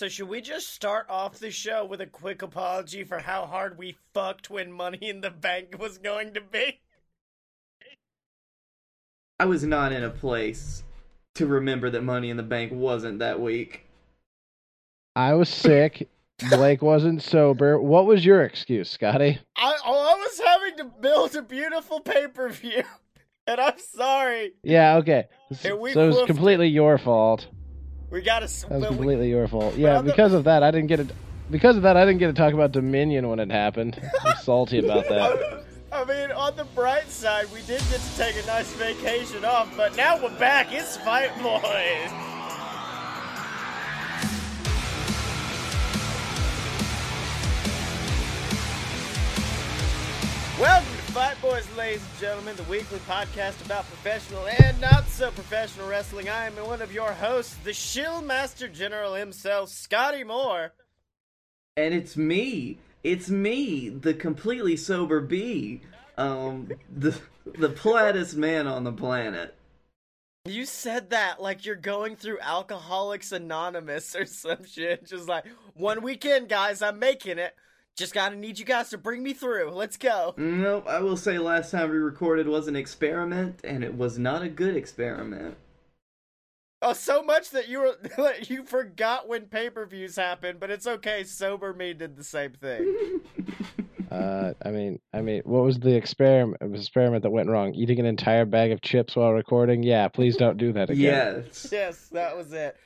So should we just start off the show with a quick apology for how hard we fucked when Money in the Bank was going to be? I was not in a place to remember that Money in the Bank wasn't that week. I was sick. Blake wasn't sober. What was your excuse, Scotty? I oh, I was having to build a beautiful pay per view, and I'm sorry. Yeah, okay. And so it was woofed completely your fault. We gotta. That was but we- completely your fault. Yeah, on the- because of that, I didn't get it. Because of that, I didn't get to talk about Dominion when it happened. I'm salty about that. I mean, on the bright side, we did get to take a nice vacation off, but now we're back. It's Fight Boys. Welcome to Fight Boys, ladies and gentlemen, the weekly podcast about professional and not so professional wrestling. I am one of your hosts, the Shill Master General himself, Scotty Moore. And it's me. It's me, the completely sober bee. Um, the the plattest man on the planet. You said that like you're going through Alcoholics Anonymous or some shit. Just like, one weekend, guys, I'm making it. Just gotta need you guys to bring me through. Let's go. Nope, I will say last time we recorded was an experiment, and it was not a good experiment. Oh, so much that you were you forgot when pay per views happened, but it's okay. Sober me did the same thing. Uh, I mean, I mean, what was the experiment? Experiment that went wrong? Eating an entire bag of chips while recording? Yeah, please don't do that again. Yes. yes, that was it.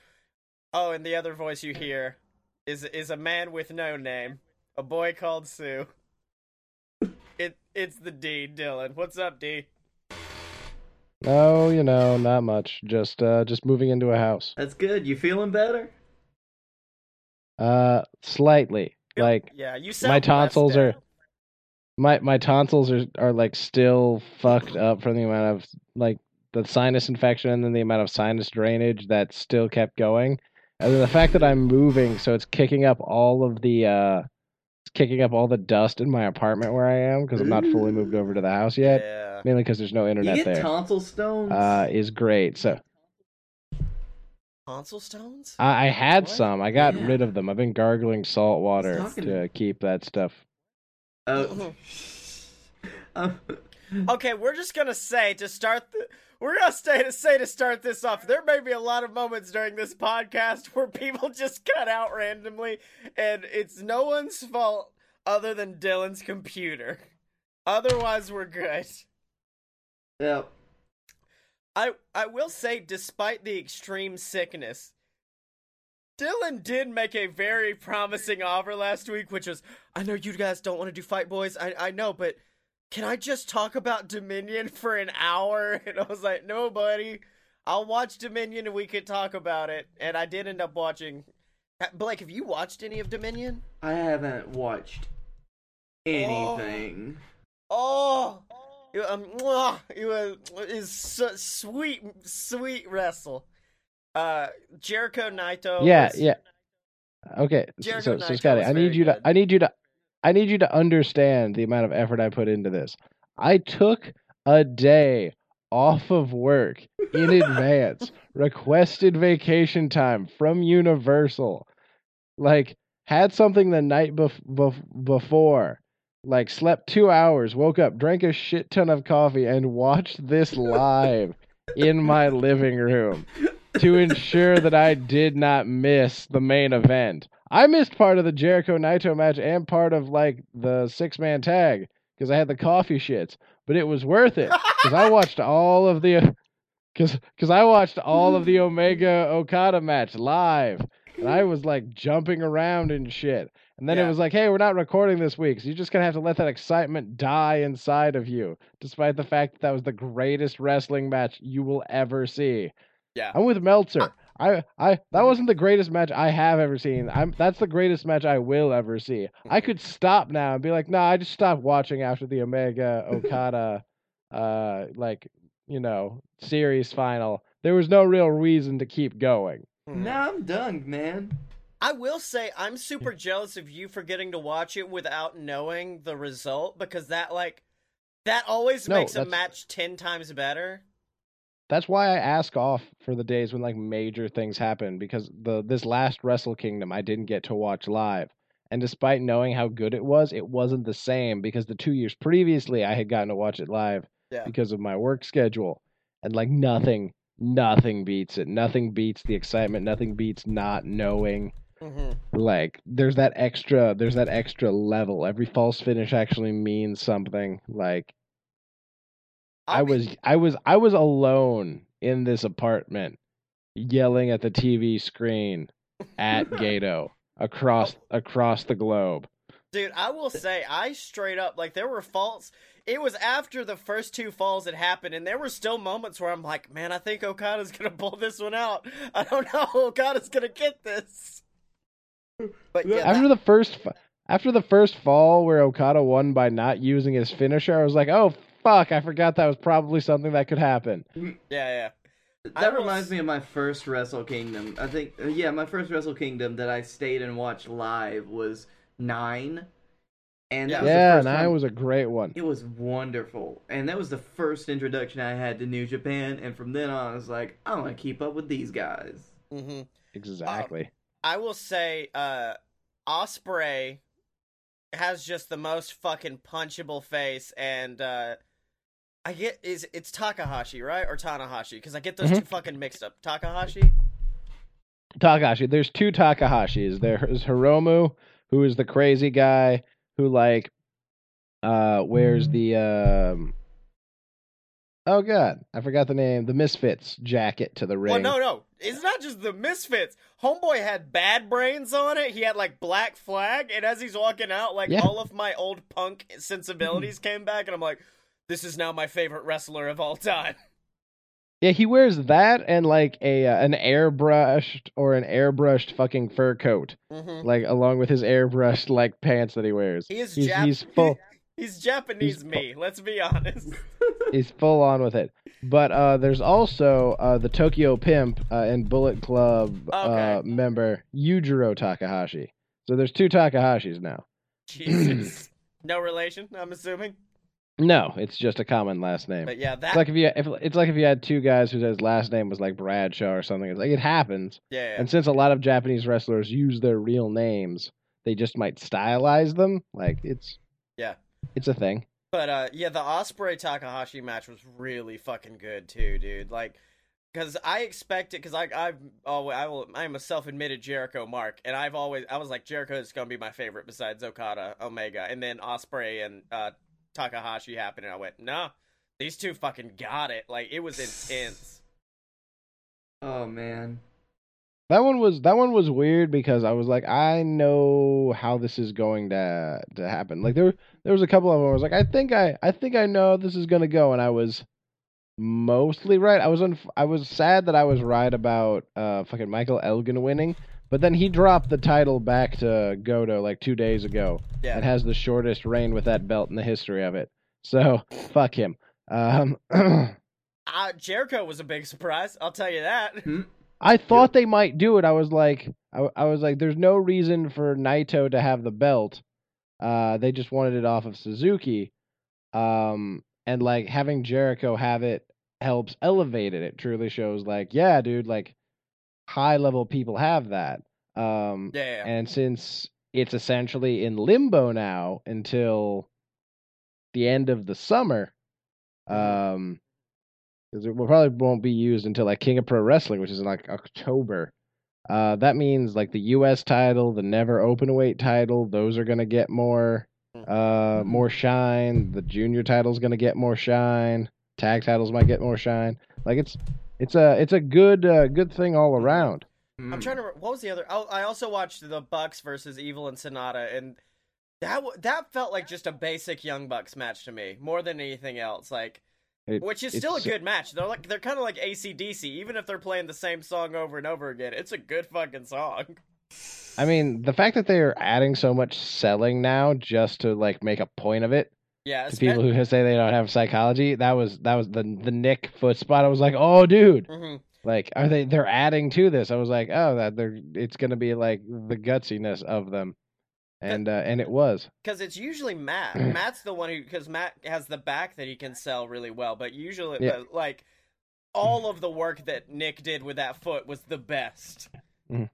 Oh, and the other voice you hear is is a man with no name, a boy called Sue. It it's the D, Dylan. What's up, D? No, you know, not much. Just, uh, just moving into a house. That's good. You feeling better? Uh, slightly. Like yeah, you sound my tonsils are my my tonsils are are like still fucked up from the amount of like the sinus infection and then the amount of sinus drainage that still kept going. And then the fact that I'm moving, so it's kicking up all of the uh it's kicking up all the dust in my apartment where I am because I'm not fully moved over to the house yet. Yeah. Mainly because there's no You internet get there. tonsil stones? Uh, is great. So Tonsil stones? I, I had What? some. I got Yeah. rid of them. I've been gargling salt water talking- to keep that stuff. oh. Um, Okay, we're just gonna say to start the we're gonna stay to say to start this off. There may be a lot of moments during this podcast where people just cut out randomly, and it's no one's fault other than Dylan's computer. Otherwise, we're good. yep. I I will say, despite the extreme sickness, Dylan did make a very promising offer last week, which was, I know you guys don't want to do Fight Boys, I I know, but can I just talk about Dominion for an hour? And I was like, no, buddy, I'll watch Dominion and we could talk about it. And I did end up watching. Blake, have you watched any of Dominion? I haven't watched anything. Oh, it, um, mwah, it was is so sweet, sweet wrestle. Uh, Jericho Naito. yeah, was- yeah. Okay, so, Jericho so, so Scotty, I need very you to. I need you to, I need you to understand the amount of effort I put into this. I took a day off of work in advance, requested vacation time from Universal, like had something the night bef- bef- before, like slept two hours, woke up, drank a shit ton of coffee, and watched this live in my living room to ensure that I did not miss the main event. I missed part of the Jericho Naito match and part of like the six man tag because I had the coffee shits, but it was worth it because I watched all of the because because I watched all of the Omega Okada match live and I was like jumping around and shit. And then Yeah. it was like, hey, we're not recording this week, so you're just gonna have to let that excitement die inside of you, despite the fact that that was the greatest wrestling match you will ever see. Yeah. I'm with Meltzer. I, I that wasn't the greatest match I have ever seen. I'm that's the greatest match I will ever see. I Mhm. could stop now and be like, nah, I just stopped watching after the Omega Okada uh like, you know, series final. There was no real reason to keep going. Hmm. Nah, I'm done, man. I will say I'm super jealous of you for getting to watch it without knowing the result because that like that always No, makes a match ten times better. That's why I ask off for the days when like major things happen because the this last Wrestle Kingdom I didn't get to watch live. And despite knowing how good it was, it wasn't the same because the two years previously I had gotten to watch it live Yeah. because of my work schedule. And like nothing, nothing beats it. Nothing beats the excitement. Nothing beats not knowing. hmm Like there's that extra there's that extra level. Every false finish actually means something. Like I was I was I was alone in this apartment yelling at the TV screen at Gato across oh. across the globe. Dude, I will say, I straight up like there were faults. It was after the first two falls had happened, and there were still moments where I'm like, man, I think Okada's gonna pull this one out. I don't know, Okada's gonna get this. But yeah, After the first after the first fall where Okada won by not using his finisher, I was like, "Oh fuck, I forgot that was probably something that could happen." yeah, yeah. That will reminds me of my first Wrestle Kingdom. I think, uh, yeah, my first Wrestle Kingdom that I stayed and watched live was nine, and that was Yeah, the first nine time- was a great one. It was wonderful, and that was the first introduction I had to New Japan. And from then on, I was like, I want to keep up with these guys. hmm Exactly. I will say, uh, Osprey has just the most fucking punchable face, and uh, I get is it's Takahashi right or Tanahashi because I get those Mhm. two fucking mixed up. Takahashi. Takahashi. There's two Takahashis. There's Hiromu, who is the crazy guy who like uh wears the um Oh god, I forgot the name. The Misfits jacket to the ring. Well, no, no, it's not just the Misfits. Homeboy had bad brains on it. He had like Black Flag, and as he's walking out, like Yeah. all of my old punk sensibilities came back, and I'm like, this is now my favorite wrestler of all time. Yeah, he wears that and like a uh, an airbrushed or an airbrushed fucking fur coat, Mm-hmm. like along with his airbrushed like pants that he wears. He is he's, Jap- he's full He's Japanese He's- me. Let's be honest. he's full on with it. But uh, there's also uh, the Tokyo Pimp uh, and Bullet Club uh, Okay. member Yujiro Takahashi. So there's two Takahashis now. Jesus. no relation, I'm assuming. No, it's just a common last name. But yeah, that It's like if you if it's like if you had two guys whose last name was like Bradshaw or something. It's like it happens. yeah, yeah. And since a lot of Japanese wrestlers use their real names, they just might stylize them. Like it's Yeah. it's a thing. But uh, yeah, the Osprey Takahashi match was really fucking good too, dude. Like, because I expected, it because I I've oh I will I'm a self admitted Jericho mark, and I've always I was like Jericho is gonna be my favorite besides Okada, Omega, and then Osprey and uh, Takahashi happened, and I went, nah, these two fucking got it. Like it was intense. Oh man, That one was that one was weird because I was like, I know how this is going to to happen. Like there there was a couple of them. I was like, I think I I think I know this is gonna go, and I was mostly right. I was un- I was sad that I was right about uh fucking Michael Elgin winning, but then he dropped the title back to Goto like two days ago Yeah, and has the shortest reign with that belt in the history of it. So fuck him. Um, uh, Jericho was a big surprise. I'll tell you that. I thought they might do it. I was like, I, I was like, there's no reason for Naito to have the belt. Uh, they just wanted it off of Suzuki. Um, and like having Jericho have it helps elevate it. It truly shows like, yeah, dude, like high level people have that. Um, Yeah, and since it's essentially in limbo now until the end of the summer, um, because it will probably won't be used until like King of Pro Wrestling, which is in like October. Uh, that means like the U.S. title, the Never open weight title, those are gonna get more, uh, more shine. The Junior title's gonna get more shine. Tag titles might get more shine. Like it's, it's a, it's a good, uh, good thing all around. Hmm. I'm trying to. What was the other? Oh, I also watched the Bucks versus Evil and Sanada, and that that felt like just a basic Young Bucks match to me, more than anything else. Like, It- which is still a good match. They're like they're kind of like ACDC, even if they're playing the same song over and over again. It's a good fucking song. I mean, the fact that they're adding so much selling now just to like make a point of it Yeah, to people who say they don't have psychology, that was that was the the Nick foot spot. I was like, oh, dude, hmm like are they they're adding to this? I was like, oh, that they're it's gonna be like the gutsiness of them, and uh, and it was. because it's usually Matt. Matt's the one who because Matt has the back that he can sell really well, but usually Yeah. but, like all of the work that Nick did with that foot was the best. Mhm.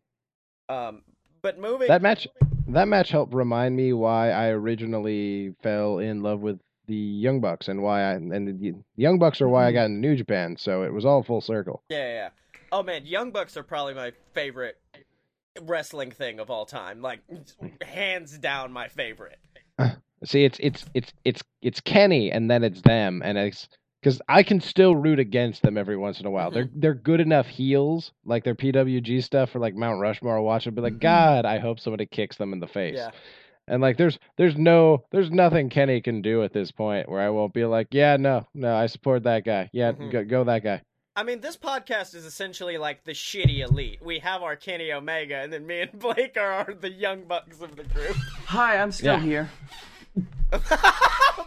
Um, but moving That match that match helped remind me why I originally fell in love with the Young Bucks and why I and the Young Bucks are why I mm-hmm. got into New Japan, so it was all full circle. Yeah, yeah, yeah. Oh man, Young Bucks are probably my favorite wrestling thing of all time. Like hands down my favorite. See, it's it's it's it's it's Kenny and then it's them and it's because I can still root against them every once in a while. They're they're good enough heels, like their PWG stuff for like Mount Rushmore. I'll watch it, be like, Mhm. God, I hope somebody kicks them in the face. Yeah. And like, there's there's no there's nothing Kenny can do at this point where I won't be like, yeah, no, no, I support that guy. Yeah, Mhm. go, go that guy. I mean, this podcast is essentially like the shitty elite. We have our Kenny Omega, and then me and Blake are, are the young bucks of the group. Hi, I'm still Yeah. here.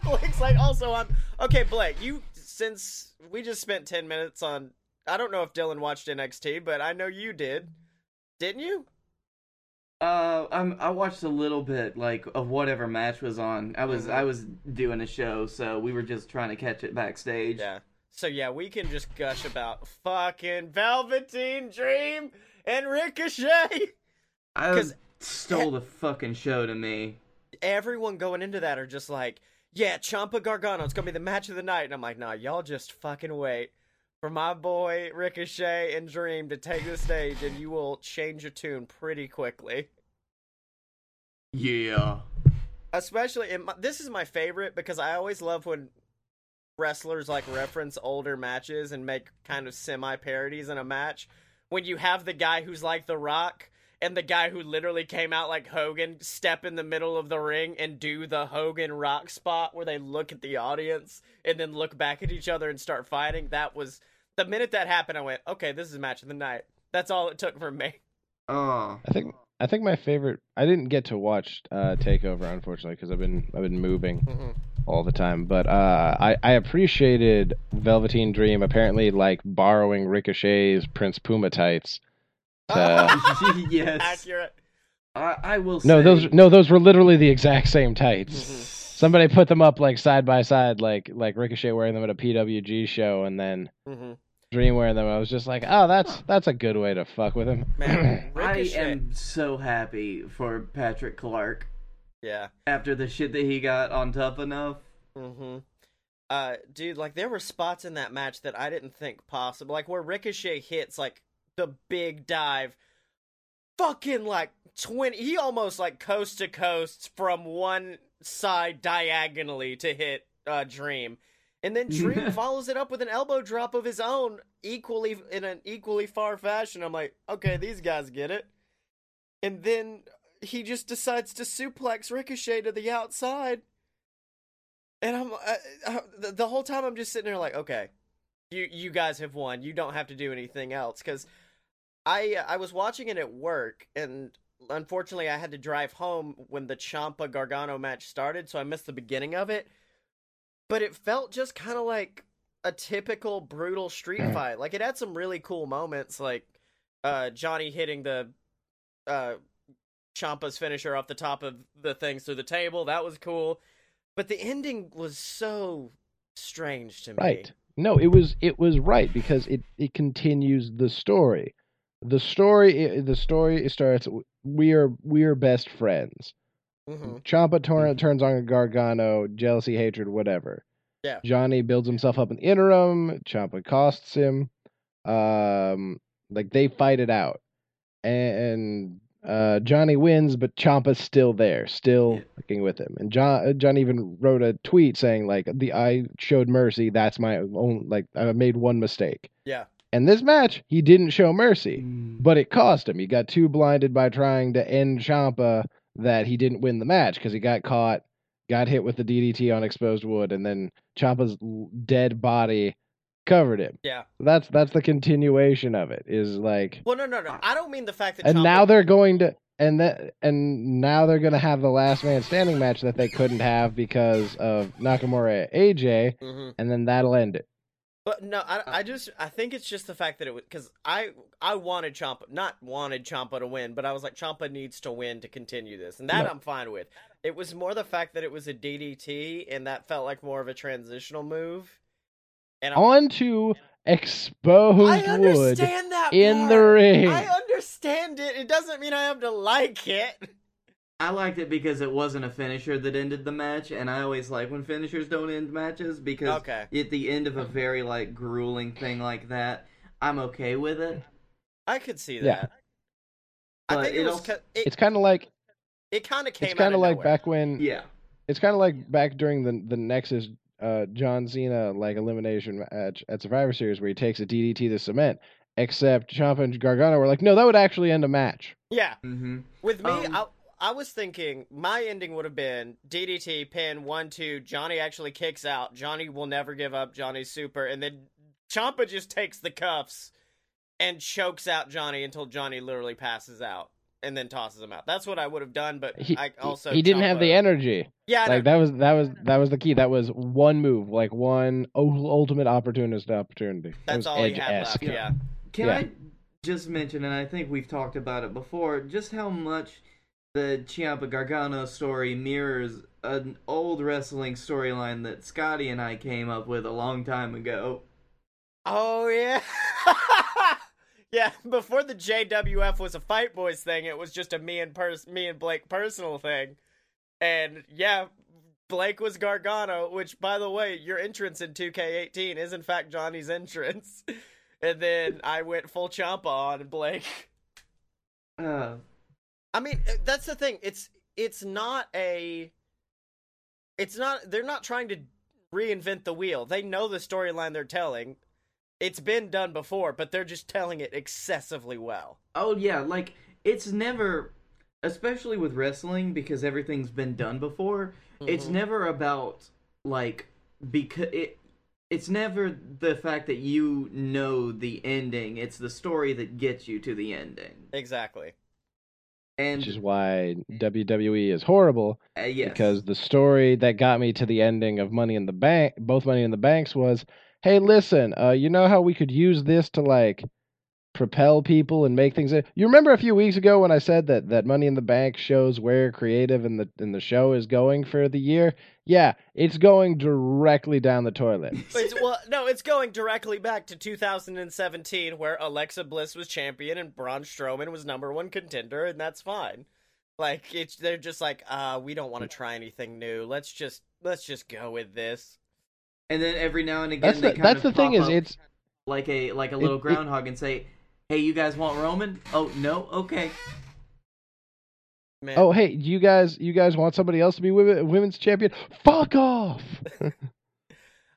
Blake's like, also, I'm okay. Blake, you since we just spent ten minutes on. I don't know if Dylan watched NXT, but I know you did. Didn't you? Uh, I'm, I watched a little bit, like, of whatever match was on. I was Mhm. I was doing a show, so we were just trying to catch it backstage. Yeah. So yeah, we can just gush about fucking Velveteen Dream and Ricochet. I stole the fucking show to me. Everyone going into that are just like, yeah, Ciampa Gargano, it's gonna be the match of the night, and I'm like, nah, y'all just fucking wait for my boy Ricochet and Dream to take the stage, and you will change your tune pretty quickly. Yeah. Especially, in my, this is my favorite because I always love when wrestlers like reference older matches and make kind of semi parodies in a match. When you have the guy who's like The Rock and the guy who literally came out like Hogan step in the middle of the ring and do the Hogan Rock spot where they look at the audience and then look back at each other and start fighting. That was the minute that happened. I went, okay, this is match of the night. That's all it took from me. Oh. I think I think my favorite. I didn't get to watch uh, Takeover unfortunately because I've been I've been moving Mm-hmm. all the time. But uh, I I appreciated Velveteen Dream apparently like borrowing Ricochet's Prince Puma tights. To, yes. Accurate. I, I will say. no, those no those were literally the exact same tights. Mhm. Somebody put them up like side by side, like like Ricochet wearing them at a PWG show, and then Mm-hmm. Dream wearing them. I was just like, oh, that's that's a good way to fuck with him. Man, I am so happy for Patrick Clark Yeah. after the shit that he got on Tough Enough. Mm-hmm. Uh, dude, like there were spots in that match that I didn't think possible, like where Ricochet hits like the big dive, fucking like twenty. He almost like coast to coast from one side diagonally to hit uh Dream, and then Dream follows it up with an elbow drop of his own, equally in an equally far fashion. I'm like, okay, these guys get it, and then he just decides to suplex Ricochet to the outside. And I'm I, I, the, the whole time I'm just sitting there like, okay, you you guys have won. You don't have to do anything else because I I was watching it at work and unfortunately I had to drive home when the Ciampa Gargano match started, so I missed the beginning of it. But it felt just kind of like a typical brutal street fight. Like it had some really cool moments, like uh, Johnny hitting the uh, Ciampa's finisher off the top of the things through the table. That was cool. But the ending was so strange to me. Right. No, it was it was right because it it continues the story. The story the story starts we are we are best friends. hmm Ciampa turn, turns on Gargano, jealousy, hatred, whatever. Yeah. Johnny builds himself up in the interim. Ciampa costs him. Um, like they fight it out, and uh, Johnny wins, but Ciampa's still there, still Yeah. fucking with him. And John, uh, John even wrote a tweet saying like, "The I showed mercy. That's my own. Like I made one mistake." Yeah. And this match, he didn't show mercy. Mm. But it cost him. He got too blinded by trying to end Ciampa that he didn't win the match because he got caught, got hit with the DDT on exposed wood, and then Ciampa's dead body covered him. Yeah. That's that's the continuation of it. Is like, Well, no, no, no. I don't mean the fact that. and Ciampa- now they're going to. And that, and now they're gonna have the last man standing match that they couldn't have because of Nakamura AJ, Mhm. and then that'll end it. But no, I, uh, I just I think it's just the fact that it was because I I wanted Ciampa not wanted Ciampa to win, but I was like Ciampa needs to win to continue this, and that. I'm fine with. It was more the fact that it was a DDT, and that felt like more of a transitional move. And I'm, on to exposed I wood understand that in the ring. I understand it. It doesn't mean I have to like it. I liked it because it wasn't a finisher that ended the match, and I always like when finishers don't end matches because Okay. at the end of a very like grueling thing like that, I'm okay with it. I could see that. Yeah. I But think it, it was. also- It, It's kind of like it kind of came. it's kind of like nowhere. back when Yeah, it's kind of like back during the the Nexus uh, John Cena like elimination match at Survivor Series where he takes a DDT to cement. Except Ciampa and Gargano were like, no, that would actually end a match. Yeah. hmm With me, Um, I, I was thinking my ending would have been DDT pin one two. Johnny actually kicks out. Johnny will never give up. Johnny's super, and then Ciampa just takes the cuffs and chokes out Johnny until Johnny literally passes out, and then tosses him out. That's what I would have done. But He, I also he didn't have the energy. Yeah, Like that was that was that was the key. That was one move, like one ul- ultimate opportunist opportunity. That that's was all he had Edge-esque. left. Yeah. Can Yeah. I just mention, and I think we've talked about it before, just how much the Ciampa Gargano story mirrors an old wrestling storyline that Scotty and I came up with a long time ago. Oh yeah. yeah, before the JWF was a Fight Boys thing, it was just a me and pers- me and Blake personal thing. And yeah, Blake was Gargano, which by the way, your entrance in 2K18 is in fact Johnny's entrance. And then I went full Ciampa on Blake. Uh, I mean, uh, that's the thing. It's it's not a it's not they're not trying to reinvent the wheel. They know the storyline they're telling. It's been done before, but they're just telling it excessively well. oh yeah, like it's never, especially with wrestling because everything's been done before. It's Mhm. never about like because it. It's never the fact that you know the ending. It's the story that gets you to the ending. Exactly. And Which is why WWE is horrible uh, yes. because the story that got me to the ending of Money in the Bank, both Money in the Banks, was, hey, listen, uh, you know how we could use this to like propel people and make things. You remember a few weeks ago when I said that that Money in the Bank shows where creative and the and the show is going for the year? Yeah, it's going directly down the toilet. It's, well, no, it's going directly back to 2017, where Alexa Bliss was champion and Braun Strowman was number one contender, and that's fine. Like it's they're just like, uh, we don't want to try anything new. Let's just let's just go with this. and then every now and again That's they the kind that's of the thing pop is it's like a like a little it- groundhog and say, "Hey, you guys want Roman? Oh no, okay." Man, oh hey you guys you guys want somebody else to be women, women's champion? Fuck off.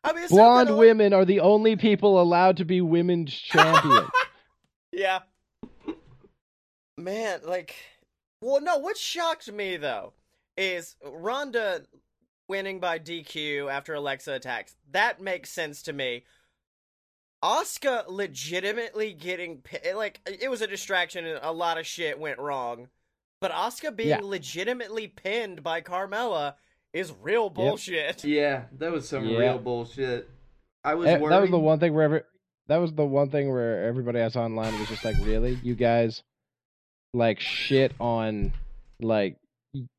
I mean, Blonde something like- women are the only people allowed to be women's champion. Yeah. Man, like, well, no. What shocked me though is Ronda winning by DQ after Alexa attacks. That makes sense to me. Asuka legitimately getting pi- like it was a distraction and a lot of shit went wrong, but Asuka being Yeah. legitimately pinned by Carmella is real bullshit. Yeah, that was some Yeah. real bullshit. I was worried. that was the one thing where every, that was the one thing where everybody else online was just like, really, you guys, like shit on like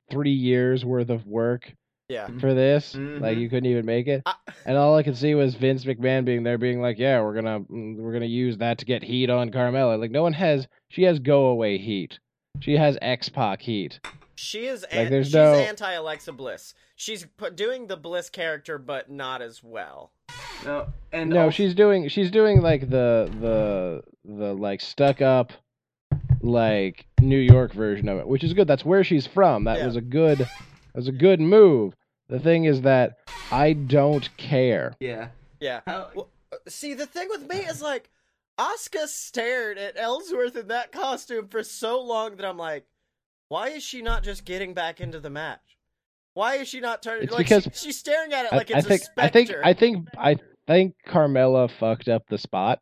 three years worth of work Yeah. for this. Like Mhm. you couldn't even make it, I- and all I could see was Vince McMahon being there, being like, yeah, we're gonna mm, we're gonna use that to get heat on Carmella. Like no one has, she has go away heat. She has X Pac heat. She is Like, an- there's she's no- anti Alexa Bliss. She's pu- doing the Bliss character, but not as well. no, and No, also- she's doing she's doing like the the the like stuck up like New York version of it, which is good. That's where she's from. That Yeah. was a good that was a good move. The thing is that I don't care. yeah. Yeah. How, Well, see, the thing with me is like, Asuka stared at Ellsworth in that costume for so long that I'm like, why is she not just getting back into the match? Why is she not turning? It's like, because- she- she's staring at it I, like I it's think a I think. I think I think Carmella fucked up the spot,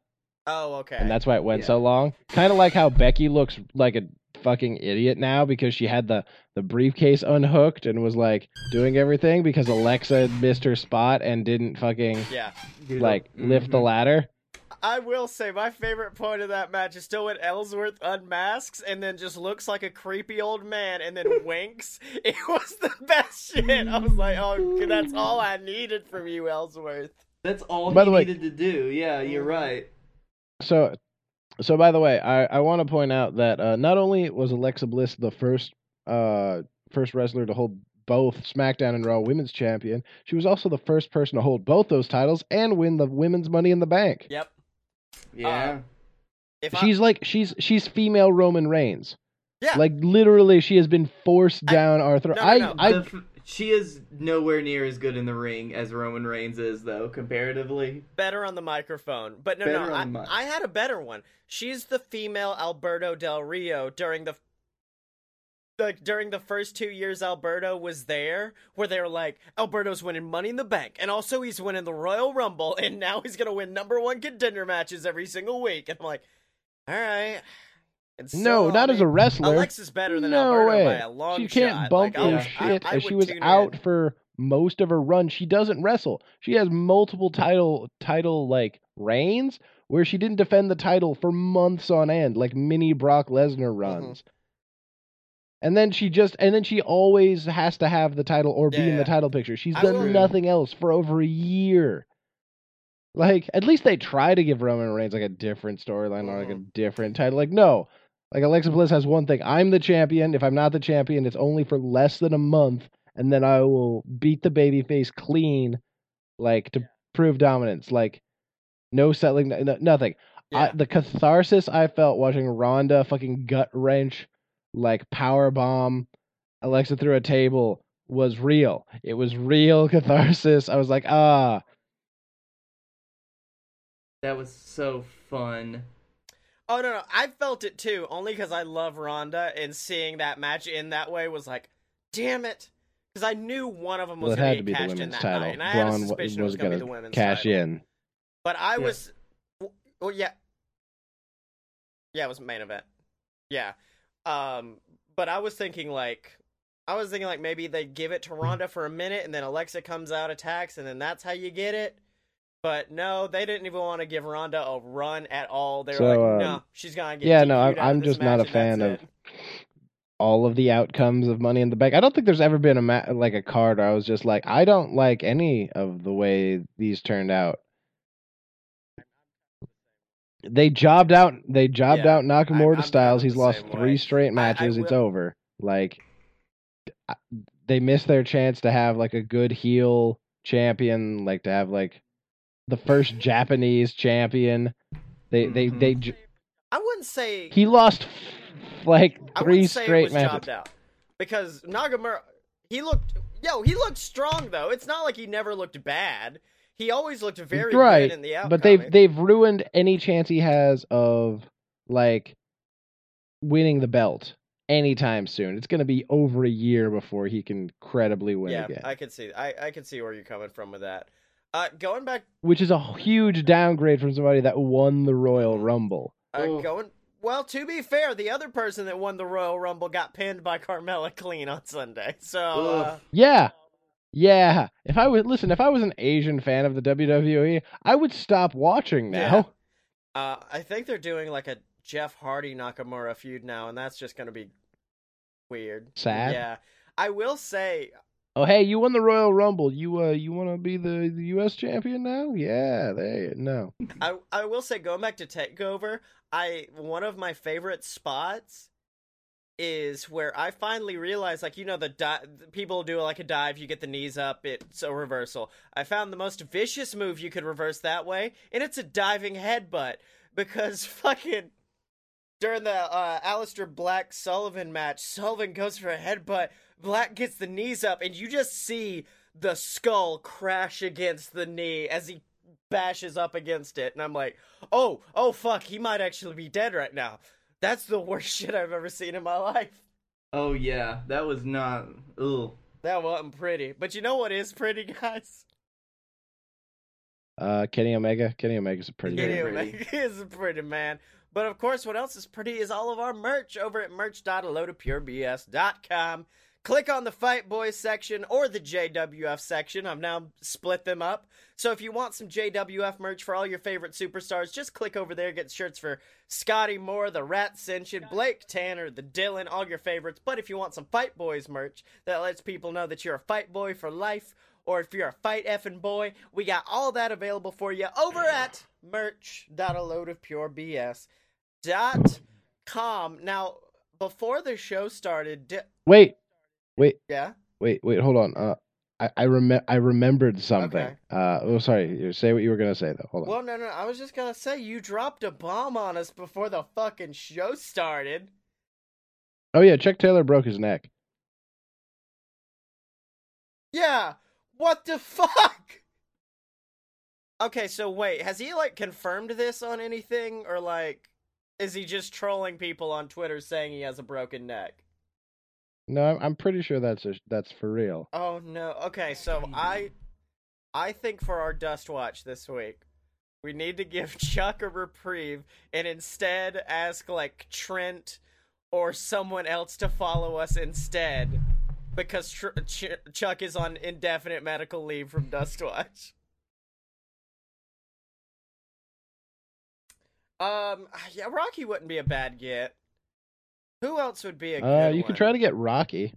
Oh, okay. and that's why it went Yeah. so long. Kind of like how Becky looks like a fucking idiot now because she had the the briefcase unhooked and was like doing everything because Alexa missed her spot and didn't fucking yeah. dude, like lift the mhm. ladder. I will say my favorite point of that match is still when Ellsworth unmasks and then just looks like a creepy old man and then winks. It was the best shit. I was like, oh, that's all I needed from you, Ellsworth. That's all By he the way- needed to do. Yeah, you're Mhm. right. So, so by the way, I, I want to point out that uh, not only was Alexa Bliss the first uh first wrestler to hold both SmackDown and Raw Women's Champion, she was also the first person to hold both those titles and win the Women's Money in the Bank. Yep. Yeah. If I- She's like she's she's female Roman Reigns. yeah. Like literally, she has been forced I- down our throat. No, no, I no, I The f- she is nowhere near as good in the ring as Roman Reigns is, though, comparatively. better on the microphone. But no, Better no, I. I had a better one. She's the female Alberto Del Rio during the like during the first two years Alberto was there, where they were like, Alberto's winning Money in the Bank, and also he's winning the Royal Rumble, and now he's gonna win number one contender matches every single week. And I'm like, all right. So, no, not I as a mean, wrestler. Alexa's better than no Alberto way. by a long she can't shot. bump like, Yeah. shit. I, I she was out in. for most of her run. She doesn't wrestle. She has multiple title title like reigns where she didn't defend the title for months on end, like mini Brock Mm-hmm. Lesnar runs. And then she just and then she always has to have the title or be in Yeah. the title picture. She's I done will- nothing else for over a year. Like at least they try to give Roman Reigns like a different storyline or like a Mhm. different title. Like no, like Alexa Bliss has one thing: I'm the champion. If I'm not the champion, it's only for less than a month, and then I will beat the babyface clean, like to prove dominance. Like no settling, n- nothing. I, the catharsis I felt watching Ronda fucking gut wrench, like power bomb Alexa through a table was real. It was real catharsis. I was like, ah, That was so fun. Oh no, no, I felt it too. Only because I love Ronda, and seeing that match in that way was like, damn it, because I knew one of them was well, going to be cashed in that title. night, and I had a suspicion it was was going to be the women's cash title. in. But I Yeah. was, well, yeah, yeah, it was main event. Yeah, um, but I was thinking like, I was thinking like maybe they give it to Ronda for a minute, and then Alexa comes out, attacks, and then that's how you get it. But no, they didn't even want to give Ronda a run at all. They were So, like, um, no, she's gonna get. yeah, no, I'm- I'm just not a fan of- it. all of the outcomes of Money in the Bank. I don't think there's ever been a ma- like a card where I was just like, I don't like any of the way these turned out. They jobbed out. They jobbed Yeah, out Nakamura I'm to Styles. He's lost three way. straight I- I matches. it's over. Like they missed their chance to have like a good heel champion, like to have like the first Japanese champion. They they Mhm. they I wouldn't say he lost like three wouldn't say it straight was matches. out because Nakamura he looked yo he looked strong though. It's not like he never looked bad. He always looked very Right, good in the outcome. but they've they've ruined any chance he has of like winning the belt anytime soon. It's going to be over a year before he can credibly win yeah, again, I could see I I could see where you're coming from with that. Uh, going back, which is a huge downgrade from somebody that won the Royal Rumble. uh, going. Well, to be fair, the other person that won the Royal Rumble got pinned by Carmella clean on Sunday. So uh, Yeah. Yeah, if I would listen, if I was an Asian fan of the WWE, I would stop watching now. uh, I think they're doing like a Jeff Hardy Nakamura feud now, and that's just going to be weird. Sad? Yeah, I will say Oh, hey, you won the Royal Rumble. You uh, you want to be the, the U.S. champion now? Yeah, they no. I I will say going back to Takeover, I one of my favorite spots is where I finally realized like you know the di- people do like a dive, you get the knees up, it's a reversal. I found the most vicious move you could reverse that way, and it's a diving headbutt because fucking during the uh, Aleister Black Sullivan match, Sullivan goes for a headbutt. Black gets the knees up, and you just see the skull crash against the knee as he bashes up against it. And I'm like, oh, oh, fuck, he might actually be dead right now. That's the worst shit I've ever seen in my life. Oh yeah, that was not. Ugh. That wasn't pretty. But you know what is pretty, guys? Uh, Kenny Omega. Kenny Omega's a pretty. Very Kenny good. pretty. Omega is a pretty man. But of course, what else is pretty is all of our merch over at merch.aloadofpurebs.com. Click on the Fight Boys section or the JWF section. I've now split them up. So if you want some JWF merch for all your favorite superstars, just click over there. Get shirts for Scotty Moore, the Rat Ascension, Blake Tanner, the Dylan, all your favorites. But if you want some Fight Boys merch that lets people know that you're a Fight Boy for life, or if you're a fight effing boy, we got all that available for you over at merch.aloadofpurebs.com. Now, before the show started, di- Wait, wait, yeah, wait, wait. Hold on. Uh, I I rem- I remembered something. Okay. Uh, oh, sorry. Say what you were gonna say though. Hold on. well, no, no, I was just gonna say you dropped a bomb on us before the fucking show started. Oh yeah, Chuck Taylor broke his neck. Yeah, what the fuck? Okay, so wait, has he like confirmed this on anything, or like, is he just trolling people on Twitter saying he has a broken neck? No, I'm, I'm pretty sure that's a, that's for real. Oh no. Okay, so I I think for our dust watch this week, we need to give Chuck a reprieve and instead ask like Trent or someone else to follow us instead because Tr- Ch- Chuck is on indefinite medical leave from Dust Watch. Um yeah, Rocky wouldn't be a bad get. Who else would be a good Uh, you one? could try to get Rocky.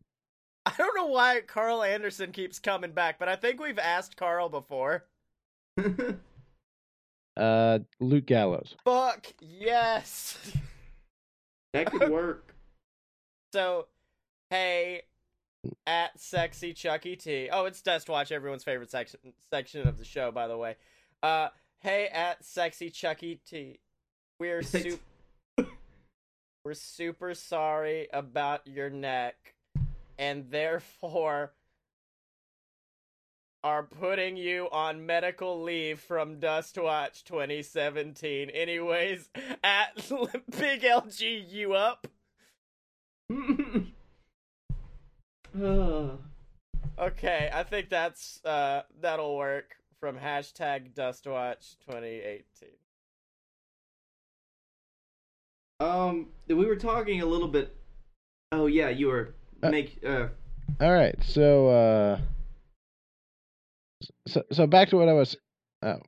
I don't know why Karl Anderson keeps coming back, but I think we've asked Carl before. Uh, Luke Gallows. Fuck yes. that could work. so, hey, at sexy Chucky T. Oh, it's Dust Watch, everyone's favorite section section of the show, by the way. Uh, hey, at sexy Chucky T. We're super. We're super sorry about your neck, and therefore are putting you on medical leave from Dust Watch 2017. Anyways, at Big LG, you up? Okay, I think that's uh that'll work from hashtag Dustwatch 2018. Um, we were talking a little bit. Oh yeah, you were Uh, make. Uh, All right, so uh, so so back to what I was. Oh,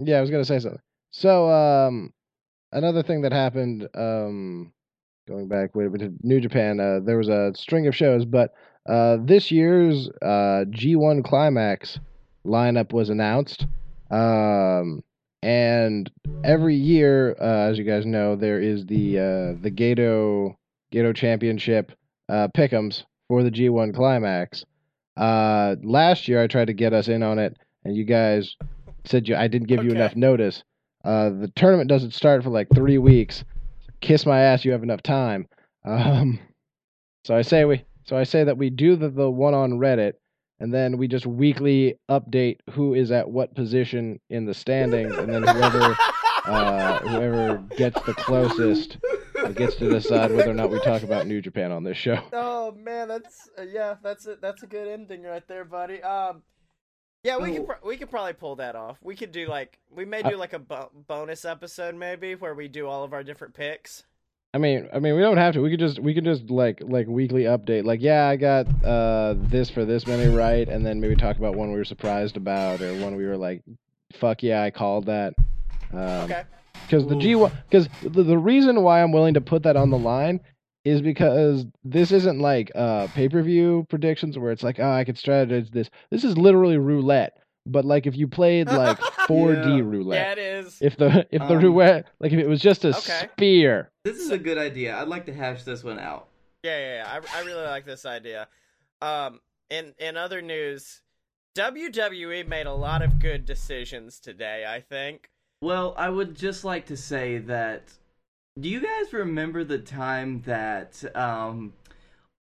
yeah, I was gonna say something. So um, another thing that happened um, going back with, with New Japan, uh, there was a string of shows, but uh, this year's uh G1 Climax lineup was announced. Um, and every year, uh, as you guys know, there is the uh, the Gato Gato Championship uh, pick'ems for the G1 Climax. Uh, last year, I tried to get us in on it, and you guys said you I didn't give you enough notice. Uh, the tournament doesn't start for like three weeks. Kiss my ass, you have enough time. Um, so I say we, so I say that we do the, the one on Reddit, and then we just weekly update who is at what position in the standings, and then whoever uh, whoever gets the closest gets to decide whether or not we talk about New Japan on this show. Oh man, that's uh, yeah, that's a, that's a good ending right there, buddy. Um, yeah, we could pro- we could probably pull that off. We could do like we may do like a bo- bonus episode maybe where we do all of our different picks. I mean, I mean, we don't have to. We could just, we could just like, like weekly update. Like, yeah, I got uh this for this many right, and then maybe talk about one we were surprised about, or one we were like, fuck yeah, I called that. Um, Okay. Because the G1, because the, the reason why I'm willing to put that on the line is because this isn't like uh pay per view predictions where it's like, oh, I could strategize this. This is literally roulette, but like if you played like 4D Yeah. roulette. Yeah, it is. If the if the Um, roulette like if it was just a Okay. spear, this is a good idea. I'd like to hash this one out. Yeah, yeah, yeah. I, I really like this idea. Um, in in other news, WWE made a lot of good decisions today. I think. Well, I would just like to say that. Do you guys remember the time that um,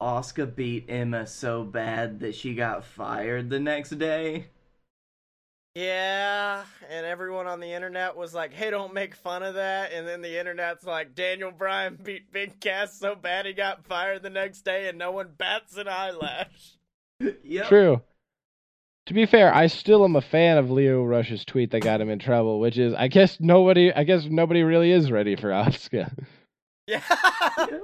Asuka beat Emma so bad that she got fired the next day? Yeah, and everyone on the internet was like, "Hey, don't make fun of that." And then the internet's like, "Daniel Bryan beat Big Cass so bad he got fired the next day, and no one bats an eyelash." yep. true. To be fair, I still am a fan of Lio Rush's tweet that got him in trouble, which is I guess nobody I guess nobody really is ready for Asuka. Yeah, Yeah.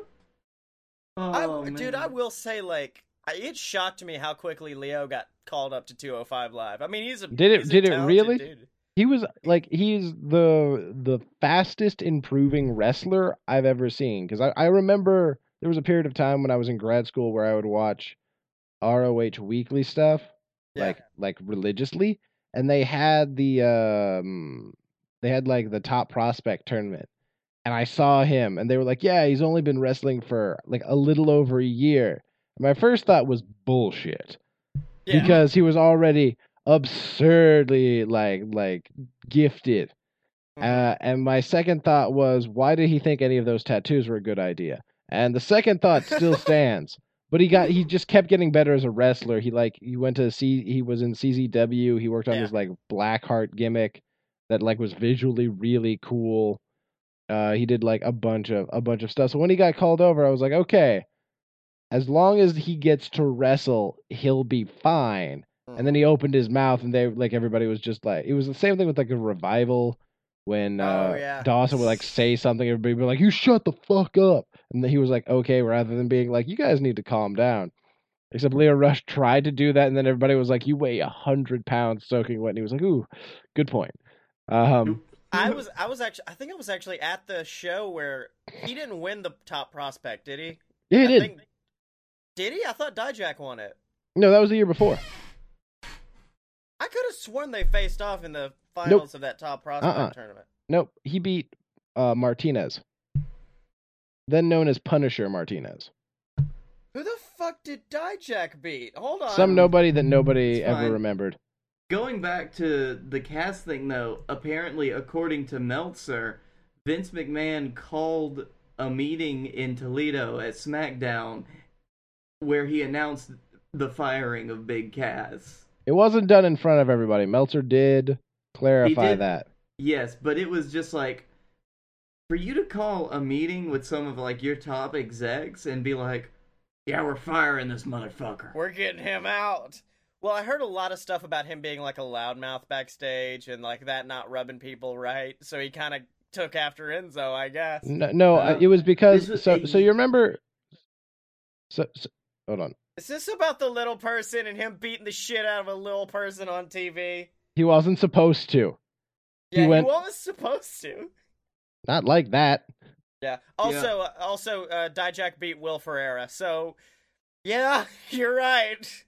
I, Oh, dude. I will say, like, it shocked me how quickly Leo got called up to 205 Live. I mean, he's a Did it- did it really? dude. He was like he's the the fastest improving wrestler I've ever seen because I, I remember there was a period of time when I was in grad school where I would watch ROH weekly stuff Yeah. like like religiously, and they had the um they had like the top prospect tournament, and I saw him, and they were like, yeah, he's only been wrestling for like a little over a year. And my first thought was bullshit Yeah. because he was already absurdly like like gifted. Mhm. Uh, and my second thought was, why did he think any of those tattoos were a good idea? And the second thought still stands. But he got he just kept getting better as a wrestler. He like he went to C he was in CZW. He worked on Yeah. his like Blackheart gimmick that like was visually really cool. Uh, he did like a bunch of a bunch of stuff. So when he got called over, I was like, okay, as long as he gets to wrestle, he'll be fine. And then he opened his mouth, and they like everybody was just like it was the same thing with like a revival when uh, Oh, yeah. Dawson would like say something, everybody would be like, "You shut the fuck up," and then he was like, "Okay," rather than being like, "You guys need to calm down." Except Lio Rush tried to do that, and then everybody was like, "You weigh a hundred pounds soaking wet," and he was like, "Ooh, good point." Um, I was I was actually I think I was actually at the show where he didn't win the top prospect, did he? yeah, he I did. think- did he? I thought Dijak won it. No, that was the year before. I could have sworn they faced off in the finals of that top prospect Uh-uh. tournament. Nope, he beat uh, Martinez, then known as Punisher Martinez. Who the fuck did Dijak beat? Hold on. Some nobody that nobody It's ever fine. remembered. Going back to the Cass thing, though, apparently, according to Meltzer, Vince McMahon called a meeting in Toledo at SmackDown where he announced the firing of Big Cass. It wasn't done in front of everybody. Meltzer did clarify did- that. Yes, but it was just like for you to call a meeting with some of like your top execs and be like, "Yeah, we're firing this motherfucker." We're getting him out. Well, I heard a lot of stuff about him being like a loudmouth backstage and like that not rubbing people right. So he kind of took after Enzo, I guess. No, no Uh, it was because was so a- so you remember. So, so hold on. Is this about the little person and him beating the shit out of a little person on TV? He wasn't supposed to. He Yeah, he, went- was supposed to. Not like that. Yeah. Also, uh, also, uh, Dijak beat Will Ferrara. So, yeah, you're right.